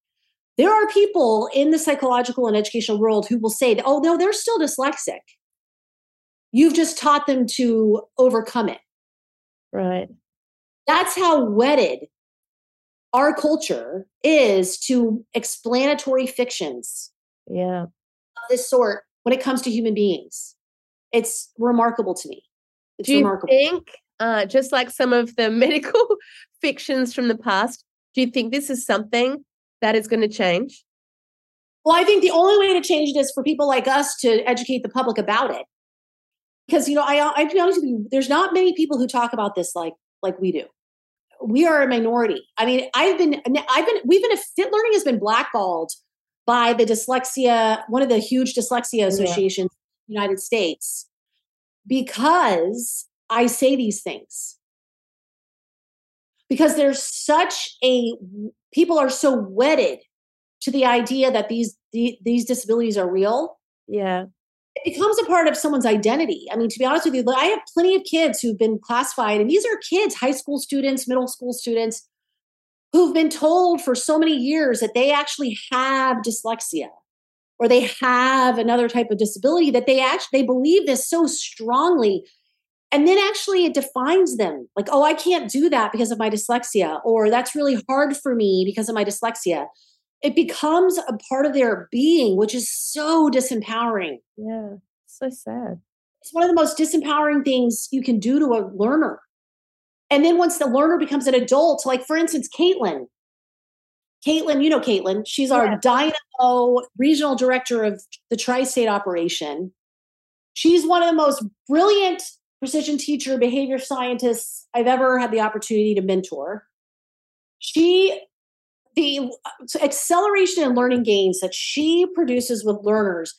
there are people in the psychological and educational world who will say, oh, no, they're still dyslexic. You've just taught them to overcome it. Right. That's how wedded our culture is to explanatory fictions yeah. of this sort when it comes to human beings. It's remarkable to me. It's do you remarkable. think uh, just like some of the medical fictions from the past do you think this is something that is going to change? Well i think the only way to change it is for people like us to educate the public about it. Because you know i i be honest with you there's not many people who talk about this like like we do we are a minority. I mean, I've been, I've been, we've been, fit learning has been blackballed by the dyslexia, one of the huge dyslexia associations yeah. in the United States, because I say these things. Because there's such a, people are so wedded to the idea that these, the, these disabilities are real. Yeah becomes a part of someone's identity. I mean, to be honest with you, I have plenty of kids who've been classified, and these are kids, high school students, middle school students, who've been told for so many years that they actually have dyslexia or they have another type of disability that they actually they believe this so strongly and then actually it defines them like oh i can't do that because of my dyslexia or that's really hard for me because of my dyslexia it becomes a part of their being, which is so disempowering. Yeah, so sad. It's one of the most disempowering things you can do to a learner. And then once the learner becomes an adult, like for instance, Caitlin. Caitlin, you know Caitlin, she's our yeah. Dynamo regional director of the tri state operation. She's one of the most brilliant precision teacher, behavior scientists I've ever had the opportunity to mentor. She the acceleration and learning gains that she produces with learners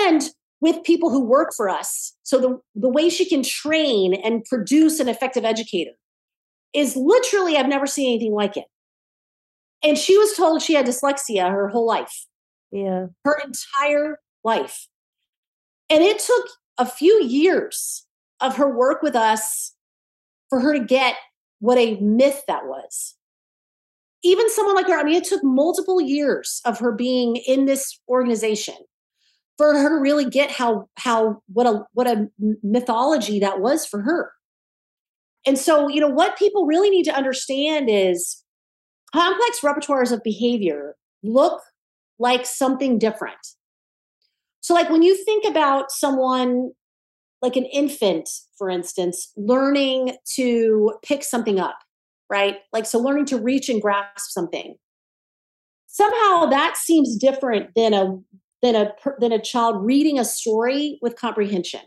and with people who work for us. So the, the way she can train and produce an effective educator is literally, I've never seen anything like it. And she was told she had dyslexia her whole life. Yeah. Her entire life. And it took a few years of her work with us for her to get what a myth that was even someone like her, I mean, it took multiple years of her being in this organization for her to really get how how what a what a mythology that was for her. And so, you know, what people really need to understand is complex repertoires of behavior look like something different. So, like when you think about someone like an infant, for instance, learning to pick something up, right? Like, so learning to reach and grasp something. Somehow that seems different than a than a than a child reading a story with comprehension.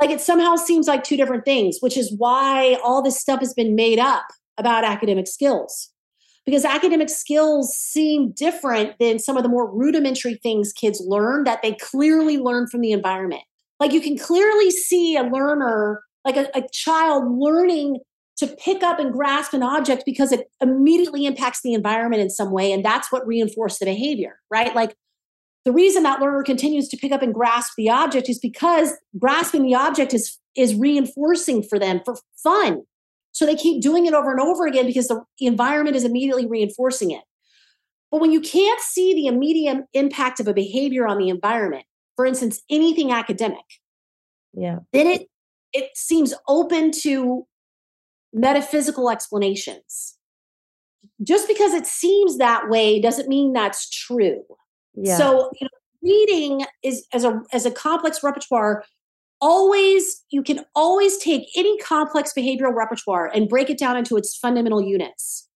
Like it somehow seems like two different things, which is why all this stuff has been made up about academic skills. Because academic skills seem different than some of the more rudimentary things kids learn that they clearly learn from the environment. Like you can clearly see a learner, like a, a child learning to pick up and grasp an object because it immediately impacts the environment in some way. And that's what reinforced the behavior, right? Like the reason that learner continues to pick up and grasp the object is because grasping the object is is reinforcing for them for fun so they keep doing it over and over again because the environment is immediately reinforcing it but when you can't see the immediate impact of a behavior on the environment for instance anything academic yeah then it it seems open to metaphysical explanations just because it seems that way doesn't mean that's true yeah. So, you know, reading is as a as a complex repertoire always you can always take any complex behavioral repertoire and break it down into its fundamental units.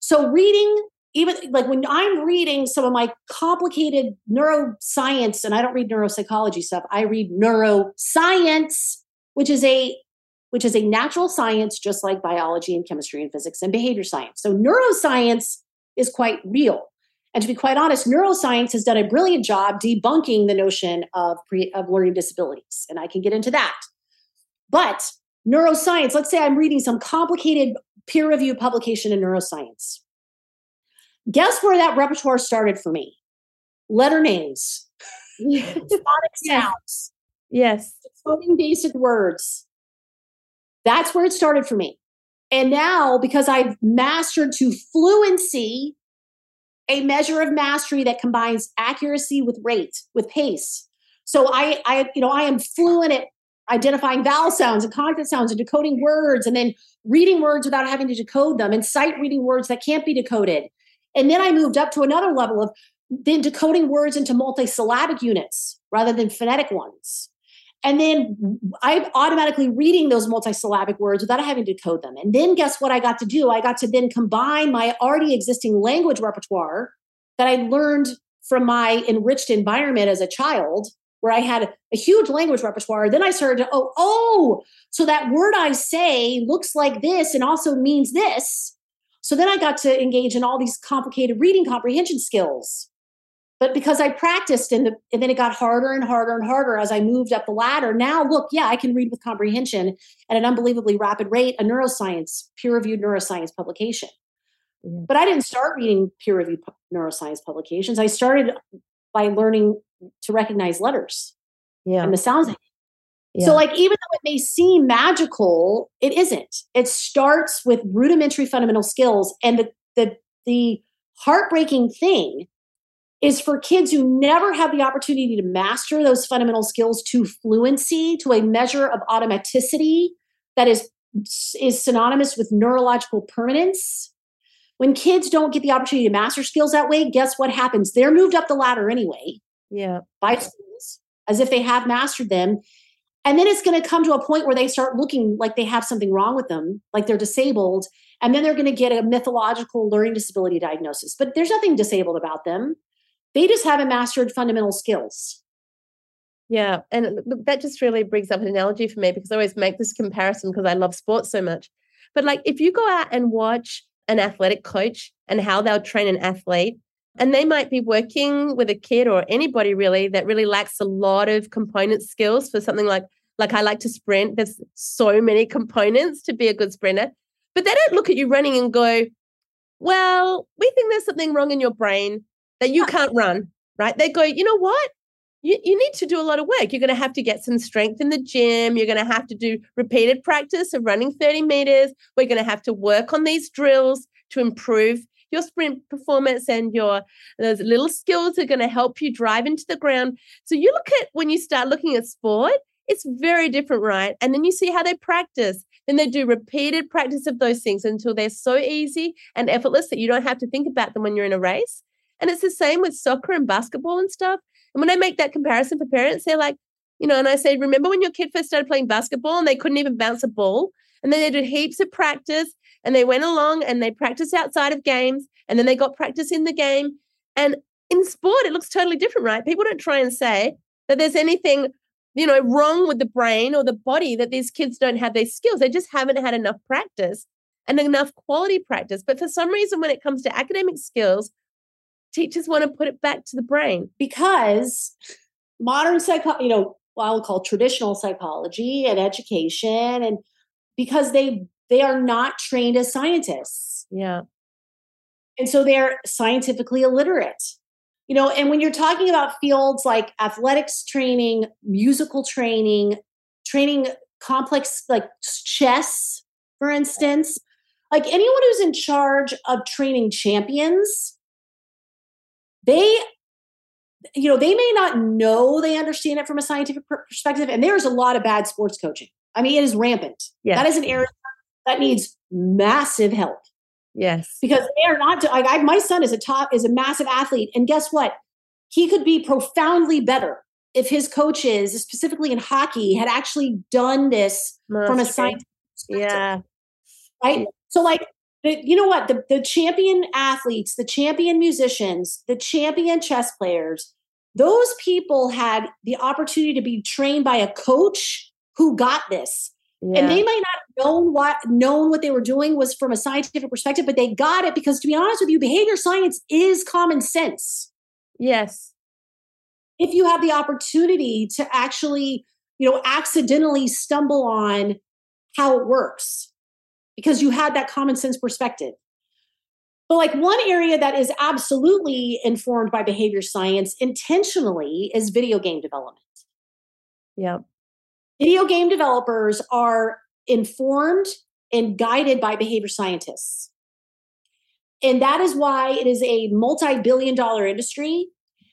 So reading even like when I'm reading some of my complicated neuroscience and I don't read neuropsychology stuff, I read neuroscience, which is a which is a natural science just like biology and chemistry and physics and behavior science. So neuroscience is quite real. And to be quite honest, neuroscience has done a brilliant job debunking the notion of, pre, of learning disabilities. And I can get into that. But neuroscience, let's say I'm reading some complicated peer reviewed publication in neuroscience. Guess where that repertoire started for me? Letter names, phonic sounds. Yes. Decoding basic words. That's where it started for me. And now, because I've mastered to fluency a measure of mastery that combines accuracy with rate, with pace. So I, I, you know, I am fluent at identifying vowel sounds and consonant sounds and decoding words and then reading words without having to decode them and sight reading words that can't be decoded. And then I moved up to another level of then decoding words into multisyllabic units rather than phonetic ones. And then I'm automatically reading those multisyllabic words without having to code them. And then guess what I got to do? I got to then combine my already existing language repertoire that I learned from my enriched environment as a child, where I had a huge language repertoire. Then I started to, oh, oh, so that word I say looks like this and also means this. So then I got to engage in all these complicated reading comprehension skills but because I practiced and, the, and then it got harder and harder and harder as I moved up the ladder. Now, look, yeah, I can read with comprehension at an unbelievably rapid rate a neuroscience, peer reviewed neuroscience publication. Mm-hmm. But I didn't start reading peer reviewed neuroscience publications. I started by learning to recognize letters yeah. and the sounds. Yeah. So, like, even though it may seem magical, it isn't. It starts with rudimentary fundamental skills. And the, the, the heartbreaking thing is for kids who never have the opportunity to master those fundamental skills to fluency, to a measure of automaticity that is, is synonymous with neurological permanence. When kids don't get the opportunity to master skills that way, guess what happens? They're moved up the ladder anyway. Yeah. By schools as if they have mastered them. And then it's going to come to a point where they start looking like they have something wrong with them, like they're disabled. And then they're going to get a mythological learning disability diagnosis. But there's nothing disabled about them. They just haven't mastered fundamental skills. Yeah. And that just really brings up an analogy for me because I always make this comparison because I love sports so much. But like if you go out and watch an athletic coach and how they'll train an athlete, and they might be working with a kid or anybody really that really lacks a lot of component skills for something like like I like to sprint. There's so many components to be a good sprinter. But they don't look at you running and go, well, we think there's something wrong in your brain that you can't run, right? They go, you know what? You, you need to do a lot of work. You're going to have to get some strength in the gym. You're going to have to do repeated practice of running 30 meters. We're going to have to work on these drills to improve your sprint performance and your those little skills are going to help you drive into the ground. So you look at when you start looking at sport, it's very different, right? And then you see how they practice. Then they do repeated practice of those things until they're so easy and effortless that you don't have to think about them when you're in a race. And it's the same with soccer and basketball and stuff. And when I make that comparison for parents, they're like, you know, and I say, remember when your kid first started playing basketball and they couldn't even bounce a ball? And then they did heaps of practice and they went along and they practiced outside of games and then they got practice in the game. And in sport, it looks totally different, right? People don't try and say that there's anything, you know, wrong with the brain or the body that these kids don't have these skills. They just haven't had enough practice and enough quality practice. But for some reason, when it comes to academic skills, teachers want to put it back to the brain because modern psycho, you know, what I'll call traditional psychology and education, and because they they are not trained as scientists. Yeah. And so they're scientifically illiterate. You know, and when you're talking about fields like athletics training, musical training, training complex like chess, for instance, like anyone who's in charge of training champions, they you know they may not know they understand it from a scientific perspective and there's a lot of bad sports coaching. I mean it is rampant. Yeah, that is an area that needs massive help. Yes. Because they are not like I, my son is a top is a massive athlete and guess what? He could be profoundly better if his coaches specifically in hockey had actually done this from a scientific perspective, yeah. Right? So like the, you know what? The, the champion athletes the champion musicians the champion chess players those people had the opportunity to be trained by a coach who got this. Yeah and they might not known what known what they were doing was from a scientific perspective but they got it because to be honest with you behavior science is common sense. Yes. If you have the opportunity to actually you know accidentally stumble on how it works because you had that common sense perspective but like one area that is absolutely informed by behavior science intentionally is video game development yeah video game developers are informed and guided by behavior scientists. And that is why it is a multi billion dollar industry.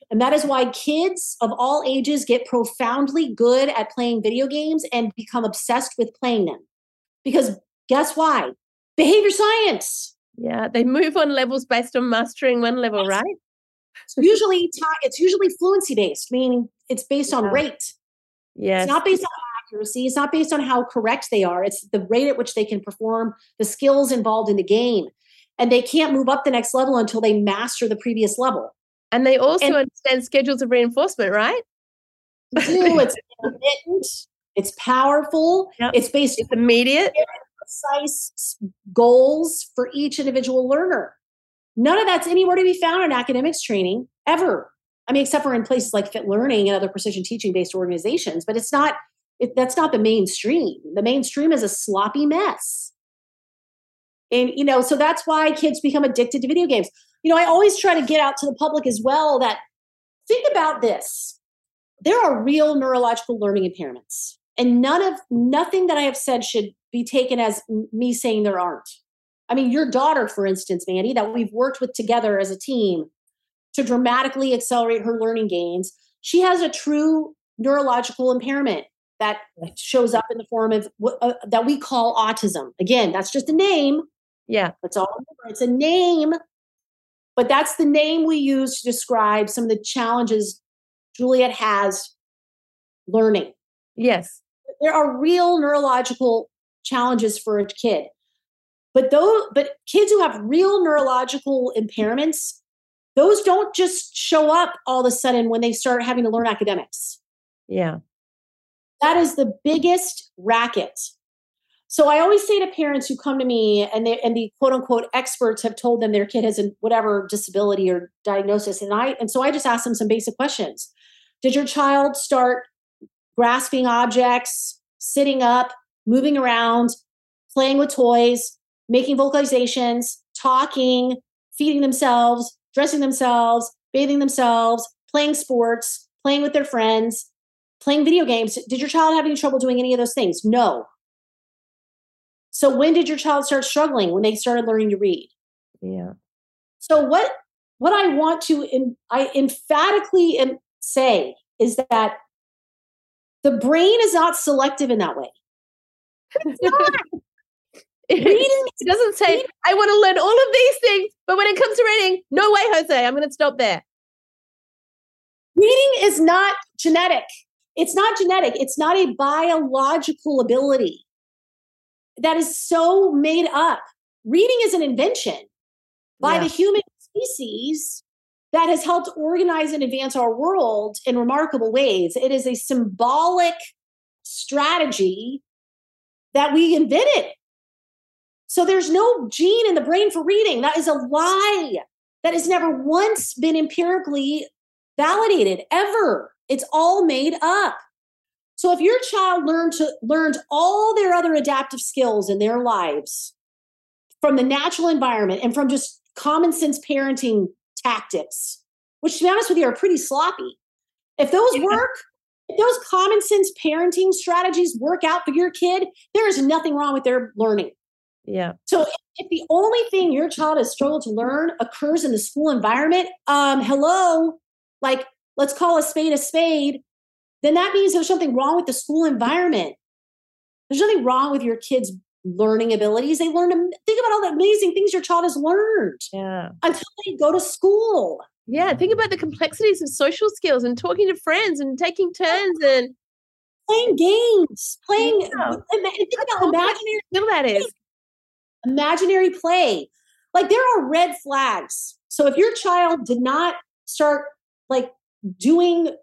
And that is why kids of all ages get profoundly good at playing video games and become obsessed with playing them. Because guess why? Behavior science. yeah they move on levels based on mastering one level Yes. right It's usually it's usually fluency based, meaning it's based on rate. yes It's not based on accuracy. It's not based on how correct they are. It's the rate at which they can perform the skills involved in the game. And they can't move up the next level until they master the previous level. and they also and- understand schedules of reinforcement right do. It's intermittent. It's powerful. Yep. It's based it's immediate precise goals for each individual learner. None of that's anywhere to be found in academics training ever. I mean, except for in places like Fit Learning and other precision teaching based organizations, but it's not. It, that's not the mainstream. The mainstream is a sloppy mess. And you know, so that's why kids become addicted to video games. You know, I always try to get out to the public as well that think about this. There are real neurological learning impairments. And none of nothing that I have said should be taken as me saying there aren't. I mean, your daughter, for instance, Mandy, that we've worked with together as a team to dramatically accelerate her learning gains, she has a true neurological impairment that shows up in the form of what uh, that we call autism. Again, that's just a name. yeah That's all. It's a name, but that's the name we use to describe some of the challenges Juliet has learning yes there are real neurological challenges for a kid. But those but kids who have real neurological impairments those don't just show up all of a sudden when they start having to learn academics. Yeah. That is the biggest racket. So i always say to parents who come to me and they and the quote unquote experts have told them their kid has a whatever disability or diagnosis and i and so i just ask them some basic questions. Did your child start grasping objects sitting up moving around playing with toys making vocalizations talking feeding themselves dressing themselves bathing themselves playing sports playing with their friends playing video games. Did your child have any trouble doing any of those things? No. So when did your child start struggling? When they started learning to read. Yeah. So what what I want to in, I emphatically say is that the brain is not selective in that way. It's not. reading it doesn't say. I want to learn all of these things, but when it comes to reading, no way, Jose. I'm going to stop there. Reading is not genetic. It's not genetic. It's not a biological ability that is so made up. Reading is an invention by yeah. the human species that has helped organize and advance our world in remarkable ways. It is a symbolic strategy that we invented. So there's no gene in the brain for reading. That is a lie. That has never once been empirically validated ever. It's all made up. So if your child learned to learned all their other adaptive skills in their lives from the natural environment and from just common sense parenting tactics, which to be honest with you are pretty sloppy. If those yeah. work, if those common sense parenting strategies work out for your kid, there is nothing wrong with their learning. Yeah. So if the only thing your child has struggled to learn occurs in the school environment, um, hello, like let's call a spade a spade, then that means there's something wrong with the school environment. There's nothing wrong with your kids' learning abilities. They learn to think about all the amazing things your child has learned. Yeah. Until they go to school. Yeah. Think about the complexities of social skills and talking to friends and taking turns and playing games, playing. Yeah. Think about imaginary. Skill that is imaginary play. Like there are red flags. So if your child did not start like doing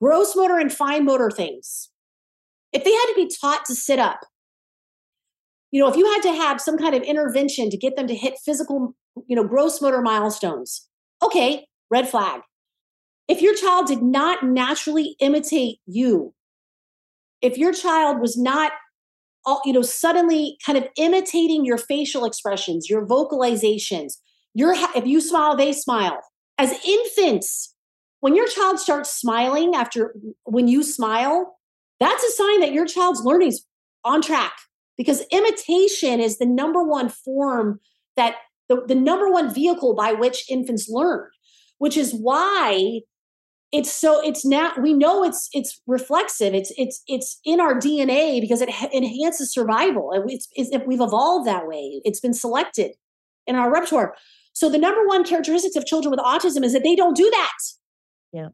gross motor and fine motor things, if they had to be taught to sit up, you know, if you had to have some kind of intervention to get them to hit physical, you know, gross motor milestones, okay, red flag. If your child did not naturally imitate you, if your child was not all, you know, suddenly kind of imitating your facial expressions, your vocalizations, your if you smile, they smile. As infants, when your child starts smiling after when you smile, that's a sign that your child's learning is on track because imitation is the number one form that the, the number one vehicle by which infants learn, which is why it's so it's not we know it's it's reflexive. It's it's it's in our dna because it enhances survival. And it's if we've evolved that way it's been selected in our repertoire. So the number one characteristics of children with autism is that they don't do that. Yeah.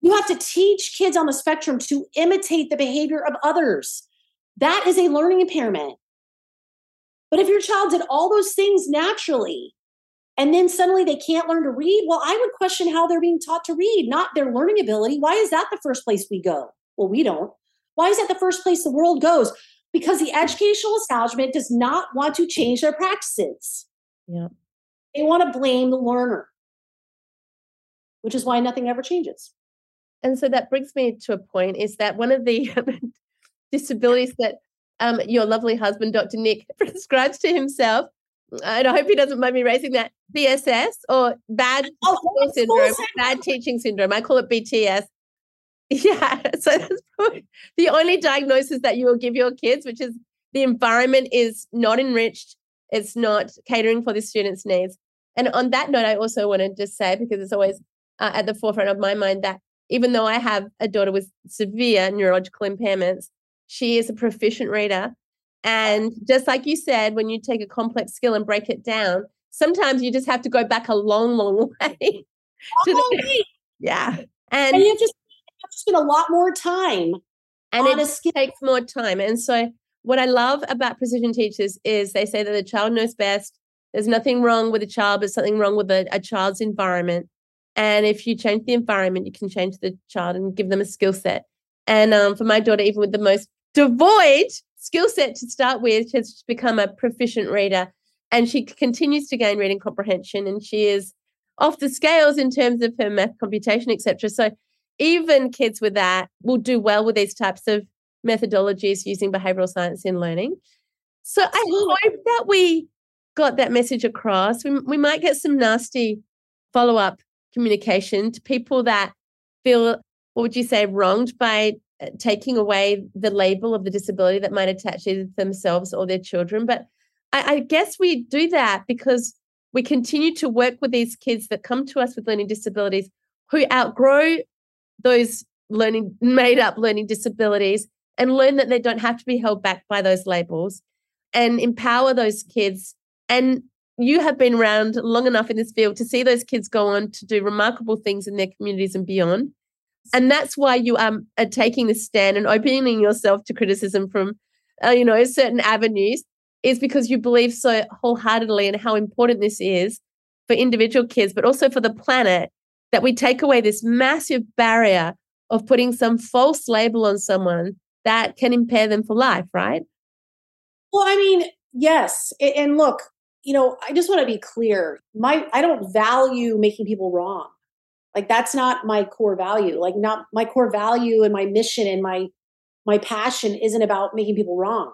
You have to teach kids on the spectrum to imitate the behavior of others. That is a learning impairment but if your child did all those things naturally and then suddenly they can't learn to read well i would question how they're being taught to read not their learning ability. Why is that the first place we go? Well we don't. Why is that the first place the world goes? Because the educational establishment does not want to change their practices. Yeah. They want to blame the learner. Which is why nothing ever changes. And so that brings me to a point is that one of the disabilities that um, your lovely husband dr nick prescribes to himself and I hope he doesn't mind me raising that BSS or bad oh, syndrome, bad teaching syndrome. I call it BTS. Yeah, so that's the only diagnosis that you will give your kids, which is the environment is not enriched, it's not catering for the student's needs. And on that note, I also want to just say, because it's always uh, at the forefront of my mind, that even though I have a daughter with severe neurological impairments, she is a proficient reader and just like you said, when you take a complex skill and break it down, sometimes you just have to go back a long, long way. the. Yeah. And, and you have to, spend a lot more time. And it takes more time. And so what I love about precision teachers is they say that the child knows best. There's nothing wrong with a child, but something wrong with a, a child's environment. And if you change the environment, you can change the child and give them a skill set. And um, for my daughter, even with the most devoid skill set to start with has become a proficient reader and she continues to gain reading comprehension and she is off the scales in terms of her math computation etc so even kids with that will do well with these types of methodologies using behavioral science in learning. So i hope that we got that message across. We, we might get some nasty follow-up communication to people that feel what would you say wronged by taking away the label of the disability that might attach to themselves or their children. But I, I guess we do that because we continue to work with these kids that come to us with learning disabilities who outgrow those learning made up learning disabilities and learn that they don't have to be held back by those labels and empower those kids and you have been around long enough in this field to see those kids go on to do remarkable things in their communities and beyond and that's why you um, are taking this stand and opening yourself to criticism from uh, you know certain avenues is because you believe so wholeheartedly in how important this is for individual kids but also for the planet that we take away this massive barrier of putting some false label on someone that can impair them for life right? Well i mean yes. And look you know i just want to be clear. My i don't value making people wrong like that's not my core value like not my core value and my mission and my my passion isn't about making people wrong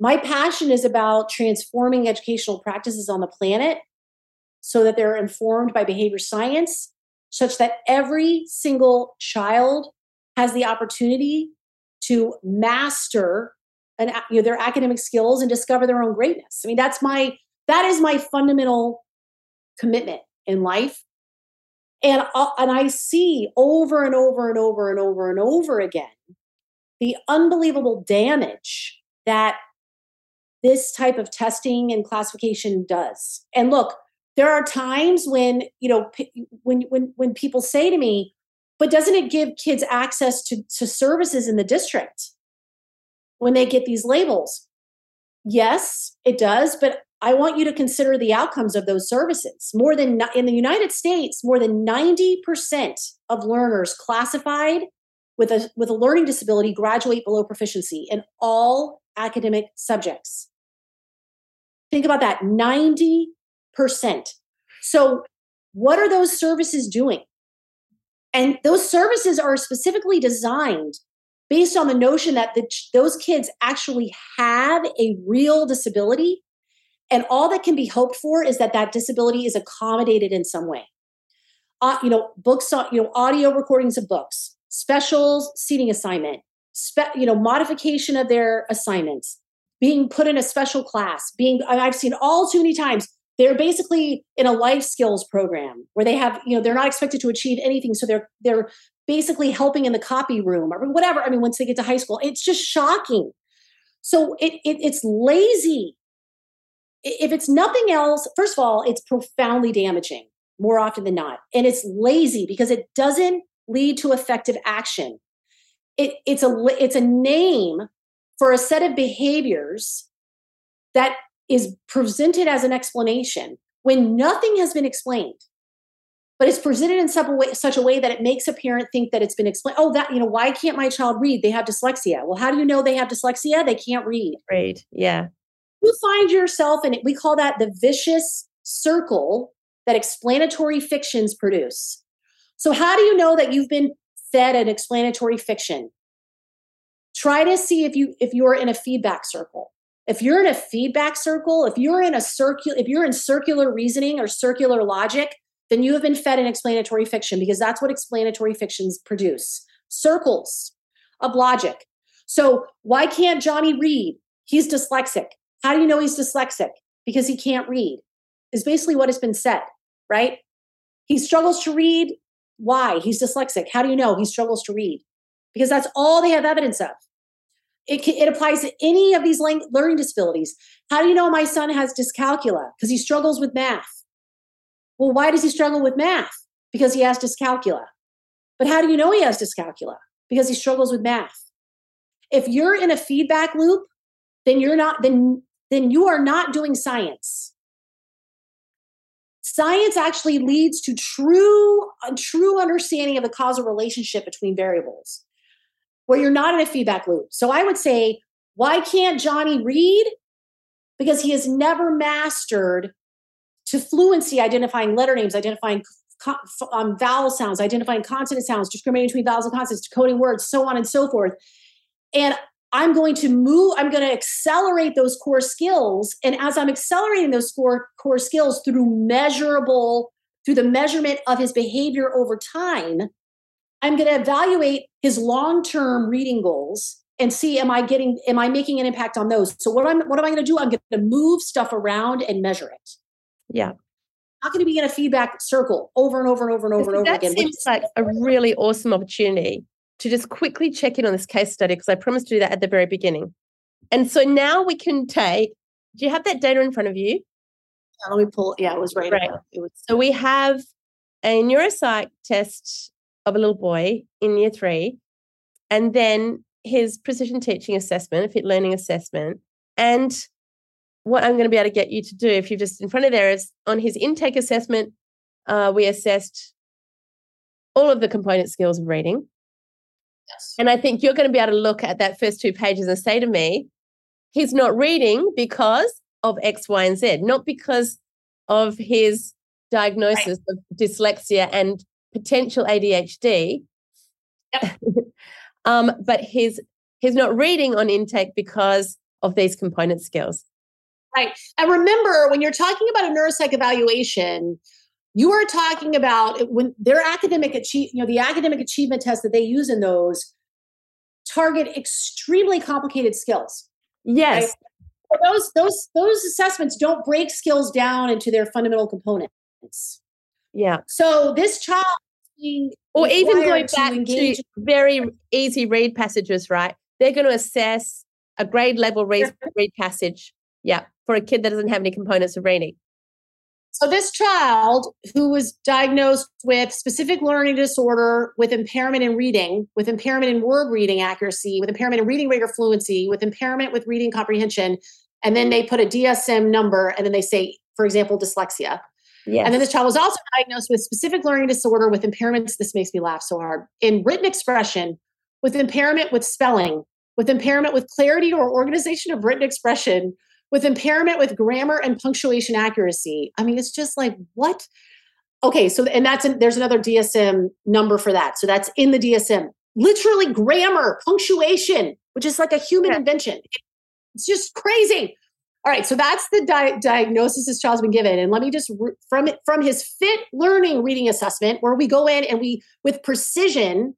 my passion is about transforming educational practices on the planet so that they're informed by behavior science such that every single child has the opportunity to master an, you know, their academic skills and discover their own greatness. I mean, that's my that is my fundamental commitment in life. And uh, and I see over and over and over and over and over again the unbelievable damage that this type of testing and classification does. And look, there are times when you know when when when people say to me but doesn't it give kids access to, to services in the district when they get these labels yes it does but i want you to consider the outcomes of those services more than in the united states more than 90% of learners classified with a with a learning disability graduate below proficiency in all academic subjects think about that 90 percent. So, what are those services doing? And those services are specifically designed based on the notion that the, those kids actually have a real disability. And all that can be hoped for is that that disability is accommodated in some way. Uh, you know, books, you know, audio recordings of books, specials, seating assignment, spe- you know, modification of their assignments, being put in a special class, being, I've seen all too many times they're basically in a life skills program where they have you know they're not expected to achieve anything so they're they're basically helping in the copy room or whatever i mean once they get to high school it's just shocking so it, it it's lazy if it's nothing else first of all it's profoundly damaging more often than not and it's lazy because it doesn't lead to effective action it, it's a it's a name for a set of behaviors that is presented as an explanation when nothing has been explained but it's presented in such a, way, such a way that it makes a parent think that it's been explained. Oh, that, you know, why can't my child read? They have dyslexia. Well, how do you know they have dyslexia? They can't read. Read, yeah. You find yourself in it. We call that the vicious circle that explanatory fictions produce. So, how do you know that you've been fed an explanatory fiction? Try to see if you if you're in a feedback circle if you're in a feedback circle if you're in a circular if you're in circular reasoning or circular logic then you have been fed an explanatory fiction because that's what explanatory fictions produce circles of logic so why can't johnny read he's dyslexic how do you know he's dyslexic because he can't read is basically what has been said right he struggles to read why he's dyslexic how do you know he struggles to read because that's all they have evidence of it, it applies to any of these learning disabilities. How do you know my son has dyscalculia? Because he struggles with math. Well, why does he struggle with math? Because he has dyscalculia. But how do you know he has dyscalculia? Because he struggles with math. If you're in a feedback loop, then you're not then then you are not doing science. Science actually leads to true true understanding of the causal relationship between variables where you're not in a feedback loop. So I would say, why can't Johnny read? Because he has never mastered to fluency identifying letter names, identifying um, vowel sounds, identifying consonant sounds, discriminating between vowels and consonants, decoding words, so on and so forth. And I'm going to move, I'm going to accelerate those core skills. And as I'm accelerating those core, core skills through measurable, through the measurement of his behavior over time, I'm going to evaluate his long-term reading goals and see am I getting am I making an impact on those. So what I'm what am I going to do? I'm going to move stuff around and measure it. Yeah. not going to be in a feedback circle over and over and over and over and over that again. seems like a really awesome opportunity to just quickly check in on this case study because I promised to do that at the very beginning. And so now we can take. Do you have that data in front of you? Yeah, let me pull. Yeah, it was right. Right. It was. So we have a neuropsych test of a little boy in year three, and then his precision teaching assessment, a fit learning assessment. And what I'm going to be able to get you to do, if you're just in front of there, is on his intake assessment, uh, we assessed all of the component skills of reading. Yes. And I think you're going to be able to look at that first two pages and say to me, he's not reading because of X, Y, and Z, not because of his diagnosis of dyslexia and potential ADHD. um, but he's he's not reading on intake because of these component skills. Right. And remember, when you're talking about a neuropsych evaluation, you are talking about when their academic achieve, you know, the academic achievement tests that they use in those target extremely complicated skills. Yes. Right? Those those those assessments don't break skills down into their fundamental components. Yeah. So this child being or even going to back engage- to very easy read passages, right? They're going to assess a grade level read, read passage. Yeah. For a kid that doesn't have any components of reading. So this child who was diagnosed with specific learning disorder with impairment in reading, with impairment in word reading accuracy, with impairment in reading rate or fluency, with impairment with reading comprehension, and then they put a DSM number and then they say, for example, dyslexia. Yes. And then this child was also diagnosed with specific learning disorder with impairments. This makes me laugh so hard in written expression, with impairment with spelling, with impairment with clarity or organization of written expression, with impairment with grammar and punctuation accuracy. I mean, it's just like, what? Okay, so, and that's, an, there's another DSM number for that. So that's in the DSM. Literally grammar, punctuation, which is like a human Yeah. invention. It's just crazy. All right, so that's the di- diagnosis this child's been given, and let me just re- from it from his fit learning reading assessment, where we go in and we with precision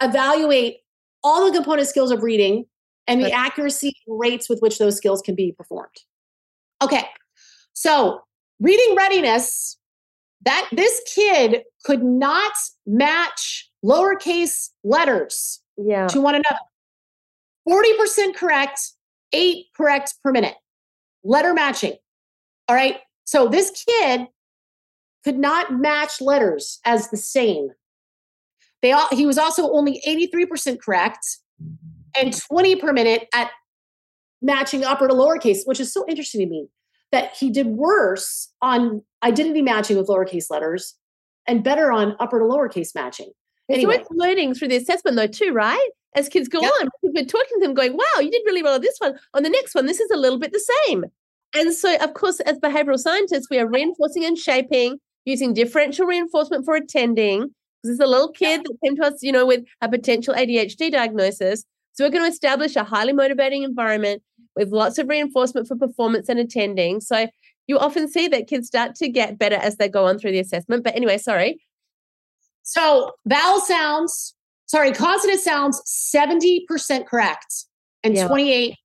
evaluate all the component skills of reading and the accuracy rates with which those skills can be performed. Okay, so reading readiness. That this kid could not match lowercase letters yeah. to one another. 40% correct, eight correct per minute. Letter matching. All right. So this kid could not match letters as the same. They all, he was also only 83% correct and 20 per minute at matching upper to lowercase, which is so interesting to me that he did worse on identity matching with lowercase letters and better on upper to lowercase matching. Anyway. So it's learning through the assessment though too, right? As kids go Yep. on, we've been talking to them going, wow, you did really well on this one. On the next one, this is a little bit the same. And so, of course, as behavioral scientists, we are reinforcing and shaping using differential reinforcement for attending. This is a little kid that came to us, you know, with a potential ADHD diagnosis. So we're going to establish a highly motivating environment with lots of reinforcement for performance and attending. So you often see that kids start to get better as they go on through the assessment. But anyway, sorry. So vowel sounds, sorry, consonant sounds 70% correct and Yeah. 28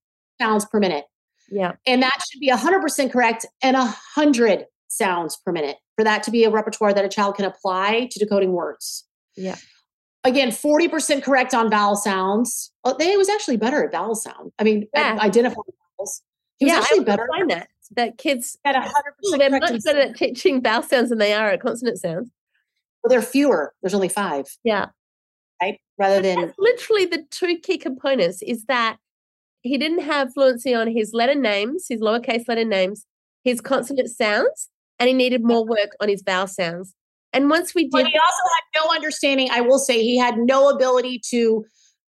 sounds per minute. Yeah. And that should be 100% correct and 100 sounds per minute for that to be a repertoire that a child can apply to decoding words. Yeah. Again, 40% correct on vowel sounds. Oh, they was actually better at vowel sound. I mean, Yeah. identifying vowels. He was yeah, actually I better find that that kids at 100% they're much better at teaching vowel sounds than they are at consonant sounds. Well, there are fewer. There's only five, Yeah. right? Rather than literally the two key components is that he didn't have fluency on his letter names, his lowercase letter names, his consonant sounds, and he needed more work on his vowel sounds. And once we But did, he also had no understanding. I will say he had no ability to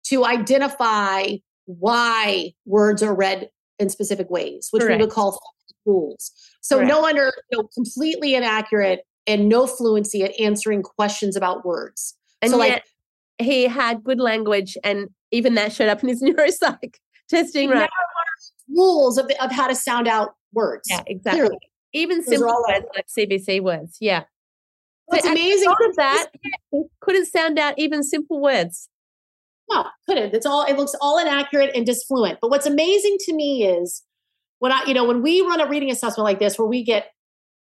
to identify why words are read in specific ways, which we would call rules. So no under, you know, completely inaccurate and no fluency at answering questions about words. and so yet like he had good language, and even that showed up in his neuropsych testing, right? never rules of, of how to sound out words. Yeah, exactly. Clearly. Even simple words like CVC words. Yeah. What's So as a amazing of that, couldn't sound out even simple words. No, couldn't. It's all it looks all inaccurate and disfluent. But what's amazing to me is when I, you know, when we run a reading assessment like this, where we get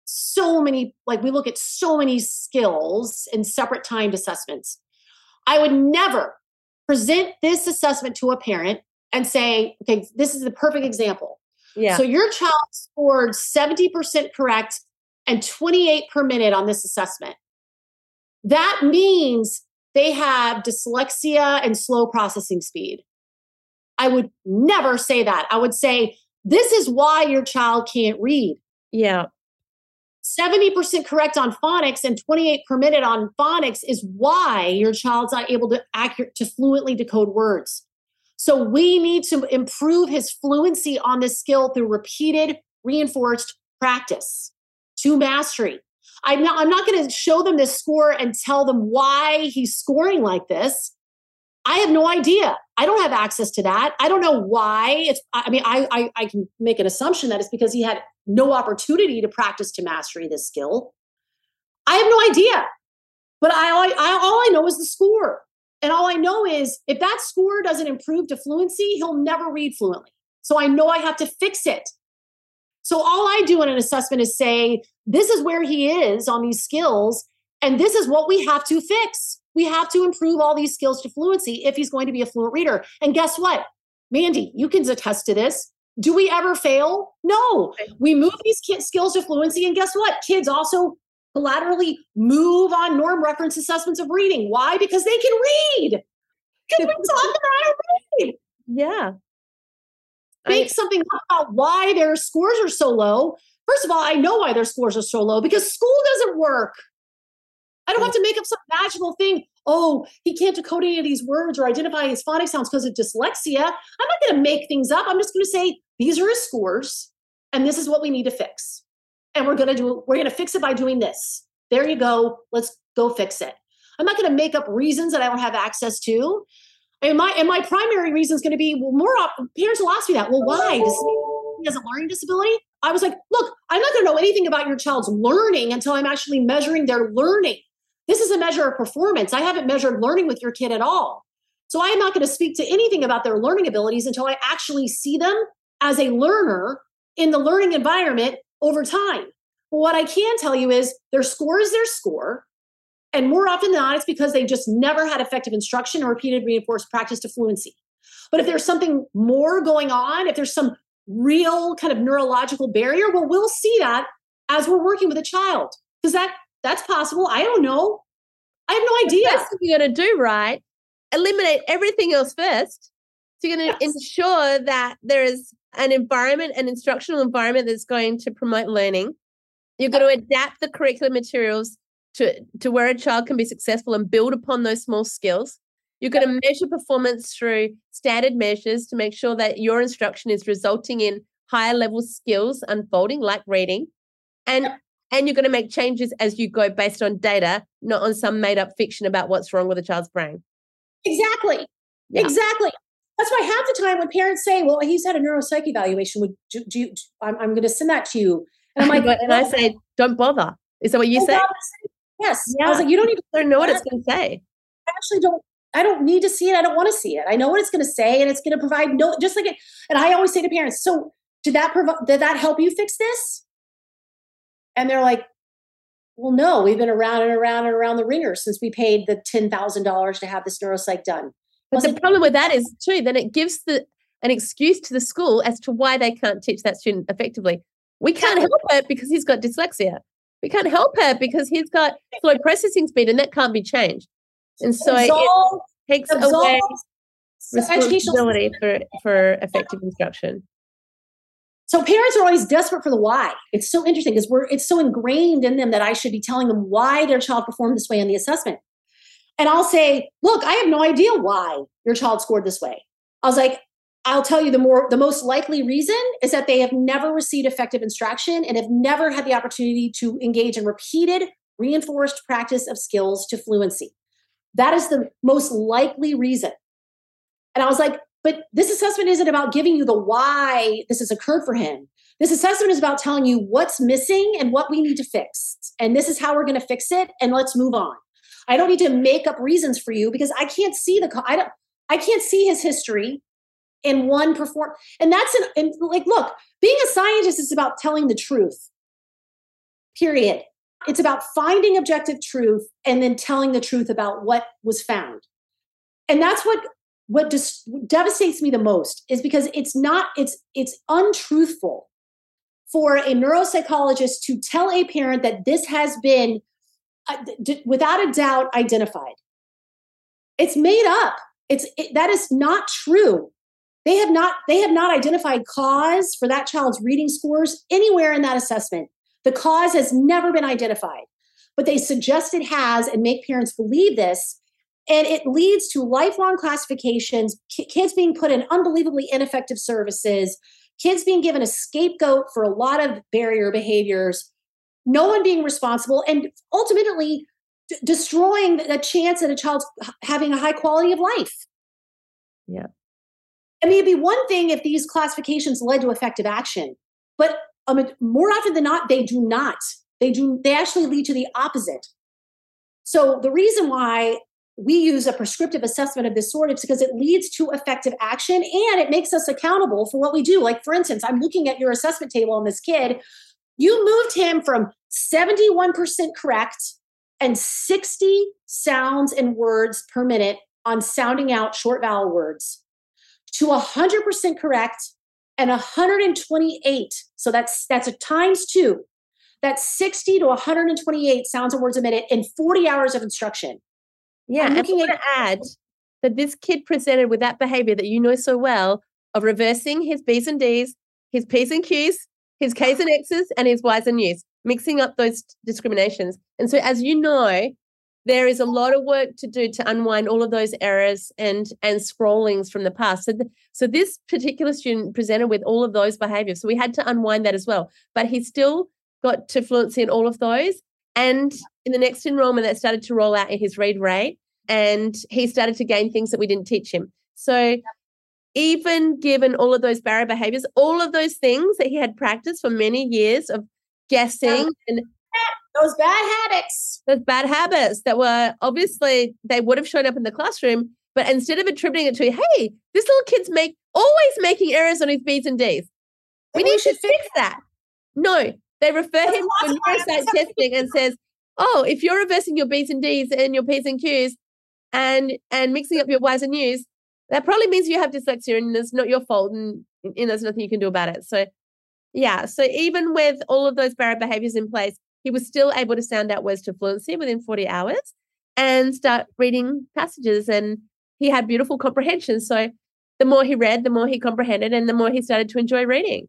so many, like we look at so many skills in separate timed assessments. I would never present this assessment to a parent and say, okay, this is the perfect example. Yeah. So your child scored 70% correct and 28 per minute on this assessment. That means they have dyslexia and slow processing speed. I would never say that. I would say, this is why your child can't read. yeah. 70% correct on phonics and 28 per minute on phonics is why your child's not able to accurate to fluently decode words. So we need to improve his fluency on this skill through repeated reinforced practice to mastery. I'm not, I'm not going to show them this score and tell them why he's scoring like this. I have no idea. I don't have access to that. I don't know why. It's. I mean, I, I I can make an assumption that it's because he had no opportunity to practice to mastery this skill. I have no idea. But I, I all I know is the score, and all I know is if that score doesn't improve to fluency, he'll never read fluently. So I know I have to fix it. So all I do in an assessment is say, this is where he is on these skills, and this is what we have to fix. We have to improve all these skills to fluency if he's going to be a fluent reader. And guess what? Mandy, you can attest to this. Do we ever fail? No. We move these kids' skills to fluency, and guess what? Kids also collaterally move on norm reference assessments of reading. Why? Because they can read. Because we taught them how to read. Yeah. Make I- something about why their scores are so low. First of all, I know why their scores are so low because school doesn't work. I don't have to make up some magical thing. Oh, he can't decode any of these words or identify his phonic sounds because of dyslexia. I'm not going to make things up. I'm just going to say these are his scores, and this is what we need to fix. And we're going to do. We're going to fix it by doing this. There you go. Let's go fix it. I'm not going to make up reasons that I don't have access to. And my and my primary reason is going to be well, more op- parents will ask me that. Well, why does oh. he has a learning disability? I was like, look, I'm not going to know anything about your child's learning until I'm actually measuring their learning. This is a measure of performance. I haven't measured learning with your kid at all. So I am not going to speak to anything about their learning abilities until I actually see them as a learner in the learning environment over time. But what I can tell you is their score is their score. And more often than not, it's because they just never had effective instruction or repeated reinforced practice to fluency. But if there's something more going on, if there's some real kind of neurological barrier, well, we'll see that as we're working with a child. Because that that's possible. I don't know. I have no idea. First thing you're going to do, right? Eliminate everything else first. So you're going to Yes. ensure that there is an environment, an instructional environment that's going to promote learning. You're going to adapt the curriculum materials to, to where a child can be successful and build upon those small skills. You're going to measure performance through standard measures to make sure that your instruction is resulting in higher level skills unfolding, like reading. And and you're going to make changes as you go based on data, not on some made up fiction about what's wrong with a child's brain. Exactly. Yeah. Exactly. That's why half the time when parents say, "Well, he's had a neuropsych evaluation. Would do, do you, I'm, I'm going to send that to you?" And I'm like, and I say, don't bother. Is that what you oh, say? Yes. I was like, you don't need to know what it's going to say. I actually don't I don't need to see it. I don't want to see it. I know what it's going to say and it's going to provide no just like it and I always say to parents, so did that provide did that help you fix this? And they're like, well, no, we've been around and around and around the wringer since we paid the $10,000 to have this neuropsych done. But the like, problem with that is too, then it gives the an excuse to the school as to why they can't teach that student effectively. We can't help it because he's got dyslexia. We can't help it because he's got slow processing speed, and that can't be changed. And so it Absolve- takes away absolve responsibility for for effective instruction. So parents are always desperate for the why. It's so interesting because we're it's so ingrained in them that I should be telling them why their child performed this way on the assessment. And I'll say, look, I have no idea why your child scored this way. I was like, I'll tell you the more the most likely reason is that they have never received effective instruction and have never had the opportunity to engage in repeated reinforced practice of skills to fluency. That is the most likely reason. And I was like, but this assessment isn't about giving you the why this has occurred for him. This assessment is about telling you what's missing and what we need to fix. And this is how we're going to fix it and let's move on. I don't need to make up reasons for you because I can't see the I don't I can't see his history in one perform and that's an and like look, being a scientist is about telling the truth. period. It's about finding objective truth and then telling the truth about what was found. And that's what what just devastates me the most is because it's not it's it's untruthful for a neuropsychologist to tell a parent that this has been uh, without a doubt identified it's made up it's it, that is not true they have not they have not identified cause for that child's reading scores anywhere in that assessment. The cause has never been identified but they suggest it has and make parents believe this. And it leads to lifelong classifications kids being put in unbelievably ineffective services kids being given a scapegoat for a lot of barrier behaviors no one being responsible and ultimately d- destroying the chance at a child's having a high quality of life. Yeah i mean it'd be one thing if these classifications led to effective action but um, more often than not they do not they do they actually lead to the opposite so the reason why we use a prescriptive assessment of this sort is because it leads to effective action and it makes us accountable for what we do. Like, for instance, I'm looking at your assessment table on this kid. You moved him from 71% correct and 60 sounds and words per minute on sounding out short vowel words to 100% correct and 128. So that's that's a times two. That's 60 to 128 sounds and words a minute in 40 hours of instruction. Yeah, I'm looking at add that this kid presented with that behavior that you know so well of reversing his B's and D's, his P's and Q's, his K's and X's, and his Y's and U's, mixing up those discriminations. And so, as you know, there is a lot of work to do to unwind all of those errors and and scrollings from the past. So, the, so this particular student presented with all of those behaviors. So we had to unwind that as well. But he still got to fluency in all of those. And in the next enrollment, that started to roll out in his read rate, and he started to gain things that we didn't teach him. So, even given all of those barrier behaviors, all of those things that he had practiced for many years of guessing and those bad habits, those bad habits that were obviously they would have shown up in the classroom, but instead of attributing it to, hey, this little kid's make always making errors on his B's and D's. We need to fix that. No, they refer him to neuroscience testing and says, oh, if you're reversing your B's and D's and your P's and Q's and and mixing up your Y's and U's, that probably means you have dyslexia and it's not your fault and, and there's nothing you can do about it. So yeah, so even with all of those barrier behaviors in place, he was still able to sound out words to fluency within 40 hours and start reading passages and he had beautiful comprehension. So the more he read, the more he comprehended and the more he started to enjoy reading.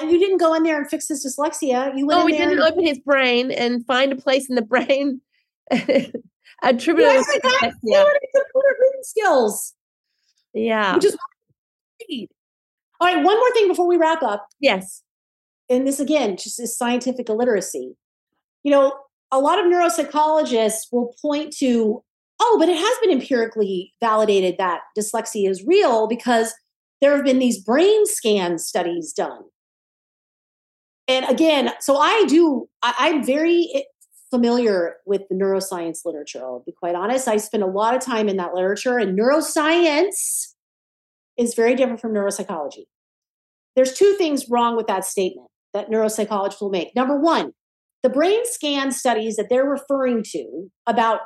And you didn't go in there and fix his dyslexia. You went. Oh, we didn't and- open his brain and find a place in the brain attributable yes, to dyslexia. reading skills. Yeah. Is all right. One more thing before we wrap up. Yes. And this again, just is scientific illiteracy. You know, a lot of neuropsychologists will point to, oh, but it has been empirically validated that dyslexia is real because there have been these brain scan studies done and again, so I do, I, am very familiar with the neuroscience literature. I'll be quite honest. I spend a lot of time in that literature, and neuroscience is very different from neuropsychology. There's two things wrong with that statement that neuropsychologists will make. Number one, the brain scan studies that they're referring to about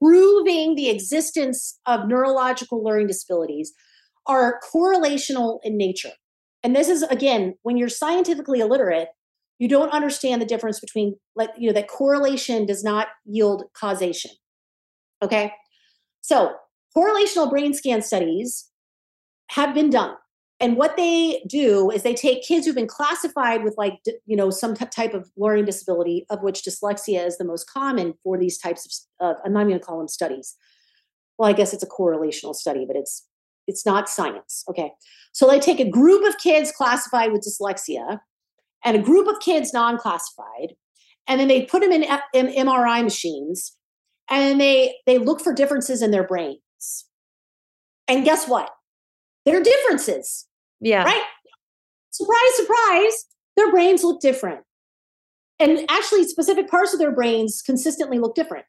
proving the existence of neurological learning disabilities are correlational in nature. And this is again, when you're scientifically illiterate, you don't understand the difference between like you know that correlation does not yield causation. Okay? So, correlational brain scan studies have been done. And what they do is they take kids who've been classified with like you know some type of learning disability of which dyslexia is the most common for these types of uh, I'm not going to call them studies. Well, I guess it's a correlational study, but it's it's not science. Okay. So they take a group of kids classified with dyslexia and a group of kids non classified, and then they put them in, in MRI machines and they, they look for differences in their brains. And guess what? There are differences. Yeah. Right? Surprise, surprise, their brains look different. And actually, specific parts of their brains consistently look different.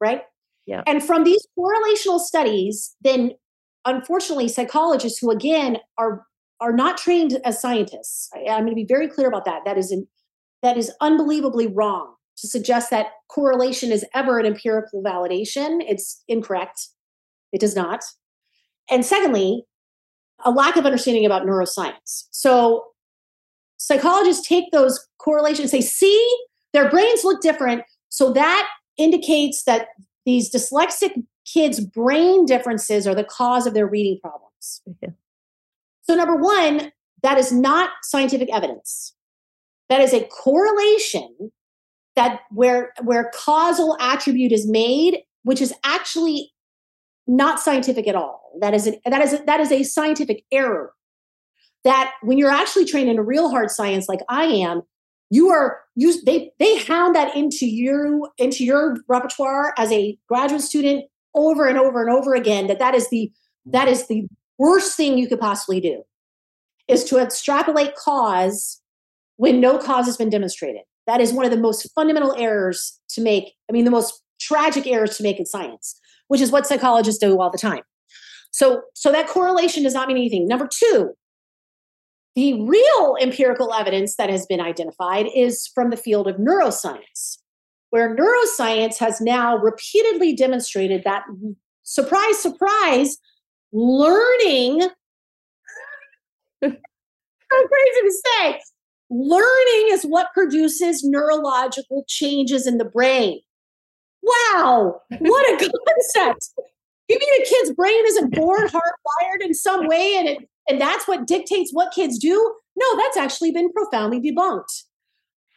Right? Yeah. And from these correlational studies, then unfortunately, psychologists who again are are not trained as scientists. I, am going to be very clear about that. That is in, that is unbelievably wrong to suggest that correlation is ever an empirical validation. It's incorrect. It does not. And secondly, a lack of understanding about neuroscience. So psychologists take those correlations say, see, their brains look different. So that indicates that these dyslexic kids' brain differences are the cause of their reading problems. Okay. So, number one, that is not scientific evidence. That is a correlation that where where causal attribute is made, which is actually not scientific at all. That is an, that is a, that is a scientific error. That when you're actually trained in a real hard science like I am, you are you they they hound that into you into your repertoire as a graduate student over and over and over again. That that is the that is the worst thing you could possibly do is to extrapolate cause when no cause has been demonstrated. That is one of the most fundamental errors to make. I mean, the most tragic errors to make in science, which is what psychologists do all the time. So, so that correlation does not mean anything. Number two, the real empirical evidence that has been identified is from the field of neuroscience, where neuroscience has now repeatedly demonstrated that, surprise, surprise, learning, so crazy to say, learning is what produces neurological changes in the brain. Wow, what a concept. You mean a kid's brain isn't born hardwired in some way and it and that's what dictates what kids do? No, that's actually been profoundly debunked.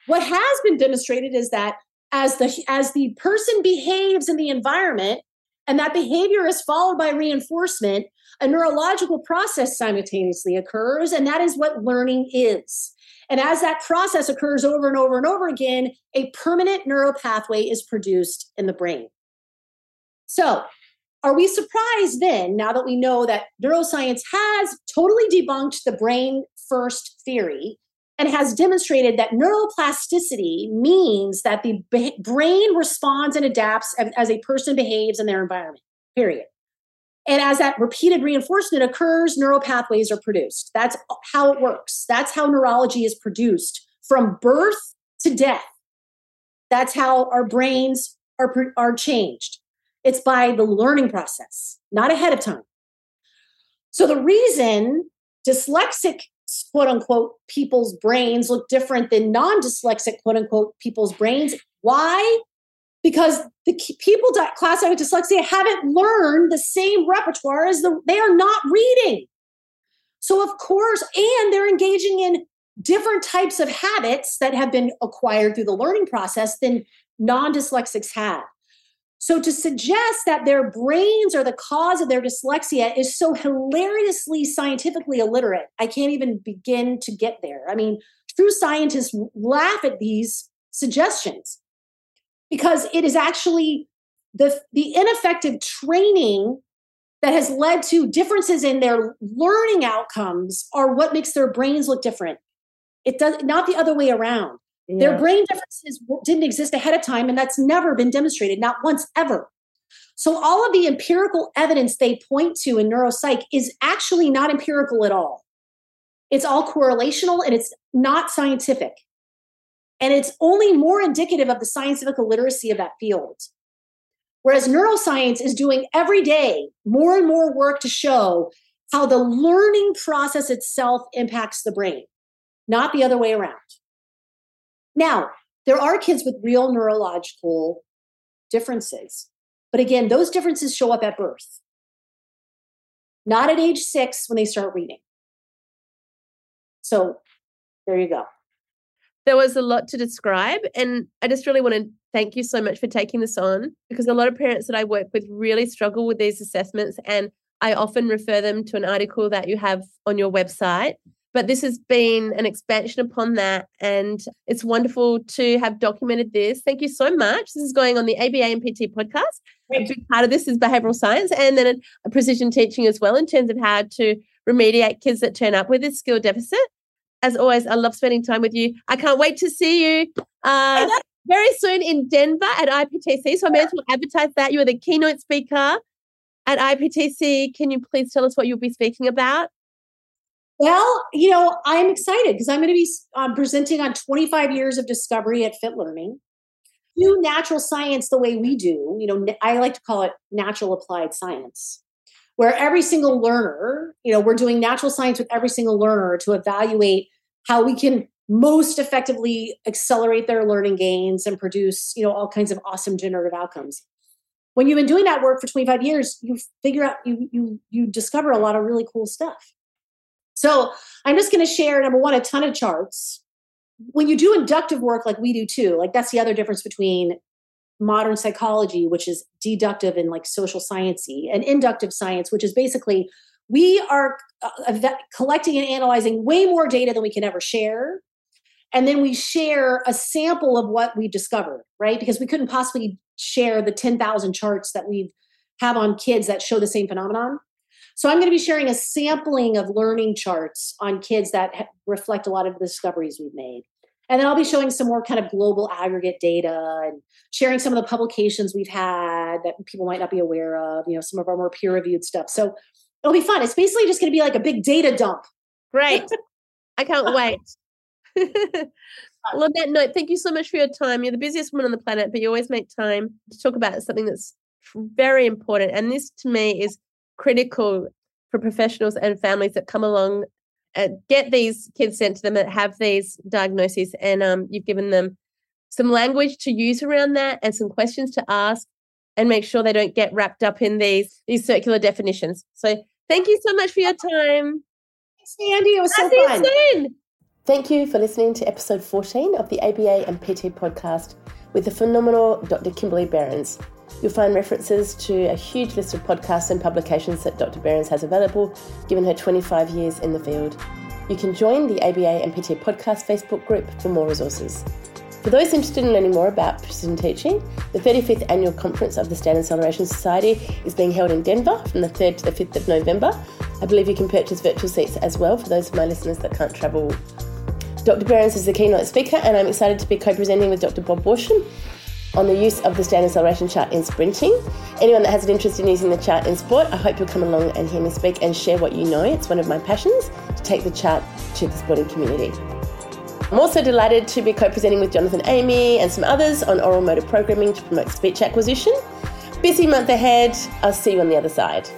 What has been demonstrated is that as the as the person behaves in the environment and that behavior is followed by reinforcement, a neurological process simultaneously occurs and that is what learning is. And as that process occurs over and over and over again, a permanent neural pathway is produced in the brain. So, are we surprised then, now that we know that neuroscience has totally debunked the brain first theory and has demonstrated that neuroplasticity means that the brain responds and adapts as a person behaves in their environment, period. And as that repeated reinforcement occurs, neural pathways are produced. That's how it works. That's how neurology is produced from birth to death. That's how our brains are, are changed. It's by the learning process, not ahead of time. So the reason dyslexic quote unquote people's brains look different than non dyslexic quote unquote people's brains. Why? Because the people classified with dyslexia haven't learned the same repertoire as the they are not reading. So of course and they're engaging in different types of habits that have been acquired through the learning process than non-dyslexics have. So to suggest that their brains are the cause of their dyslexia is so hilariously scientifically illiterate i can't even begin to get there. I mean true scientists laugh at these suggestions because it is actually the, the ineffective training that has led to differences in their learning outcomes are what makes their brains look different. It does not the other way around. Yeah. Their brain differences didn't exist ahead of time, and that's never been demonstrated, not once ever. So, all of the empirical evidence they point to in neuropsych is actually not empirical at all. It's all correlational and it's not scientific. And it's only more indicative of the scientific illiteracy of that field. Whereas neuroscience is doing every day more and more work to show how the learning process itself impacts the brain, not the other way around. Now, there are kids with real neurological differences. But again, those differences show up at birth, not at age six when they start reading. So there you go there was a lot to describe. And I just really want to thank you so much for taking this on because a lot of parents that I work with really struggle with these assessments. And I often refer them to an article that you have on your website. But this has been an expansion upon that. And it's wonderful to have documented this. Thank you so much. This is going on the ABA and PT podcast. A big part of this is behavioral science and then precision teaching as well in terms of how to remediate kids that turn up with a skill deficit as always, I love spending time with you. I can't wait to see you uh, very soon in Denver at IPTC. So I may as well advertise that. You are the keynote speaker at IPTC. Can you please tell us what you'll be speaking about? Well, you know, I'm excited because I'm going to be um, presenting on 25 years of discovery at Fit Learning. Do natural science the way we do. You know, I like to call it natural applied science, where every single learner, you know, we're doing natural science with every single learner to evaluate how we can most effectively accelerate their learning gains and produce, you know, all kinds of awesome generative outcomes. When you've been doing that work for 25 years, you figure out you you you discover a lot of really cool stuff. So I'm just going to share, number one, a ton of charts. When you do inductive work like we do too, like that's the other difference between modern psychology, which is deductive and like social sciencey, and inductive science, which is basically we are uh, collecting and analyzing way more data than we can ever share. And then we share a sample of what we discovered, right? Because we couldn't possibly share the 10,000 charts that we have on kids that show the same phenomenon. So I'm going to be sharing a sampling of learning charts on kids that reflect a lot of the discoveries we've made. And then I'll be showing some more kind of global aggregate data and sharing some of the publications we've had that people might not be aware of, you know, some of our more peer reviewed stuff. So it'll be fun. It's basically just going to be like a big data dump. Great. I can't wait. well, on that note, thank you so much for your time. You're the busiest woman on the planet, but you always make time to talk about something that's very important. And this to me is critical for professionals and families that come along and get these kids sent to them that have these diagnoses and um, you've given them some language to use around that and some questions to ask and make sure they don't get wrapped up in these these circular definitions. So thank you so much for your time. Thanks Mandy it was so I'll fun. soon. thank you for listening to episode 14 of the aba and pt podcast with the phenomenal dr kimberly Berens You'll find references to a huge list of podcasts and publications that Dr. Berens has available, given her 25 years in the field. You can join the ABA and Podcast Facebook group for more resources. For those interested in learning more about precision teaching, the 35th annual conference of the Standard Celeration Society is being held in Denver from the 3rd to the 5th of November. I believe you can purchase virtual seats as well for those of my listeners that can't travel. Dr. Berens is the keynote speaker, and I'm excited to be co presenting with Dr. Bob Worsham on the use of the standard celeration chart in sprinting. Anyone that has an interest in using the chart in sport, I hope you'll come along and hear me speak and share what you know. It's one of my passions to take the chart to the sporting community. I'm also delighted to be co presenting with Jonathan Amy and some others on oral motor programming to promote speech acquisition. Busy month ahead. I'll see you on the other side.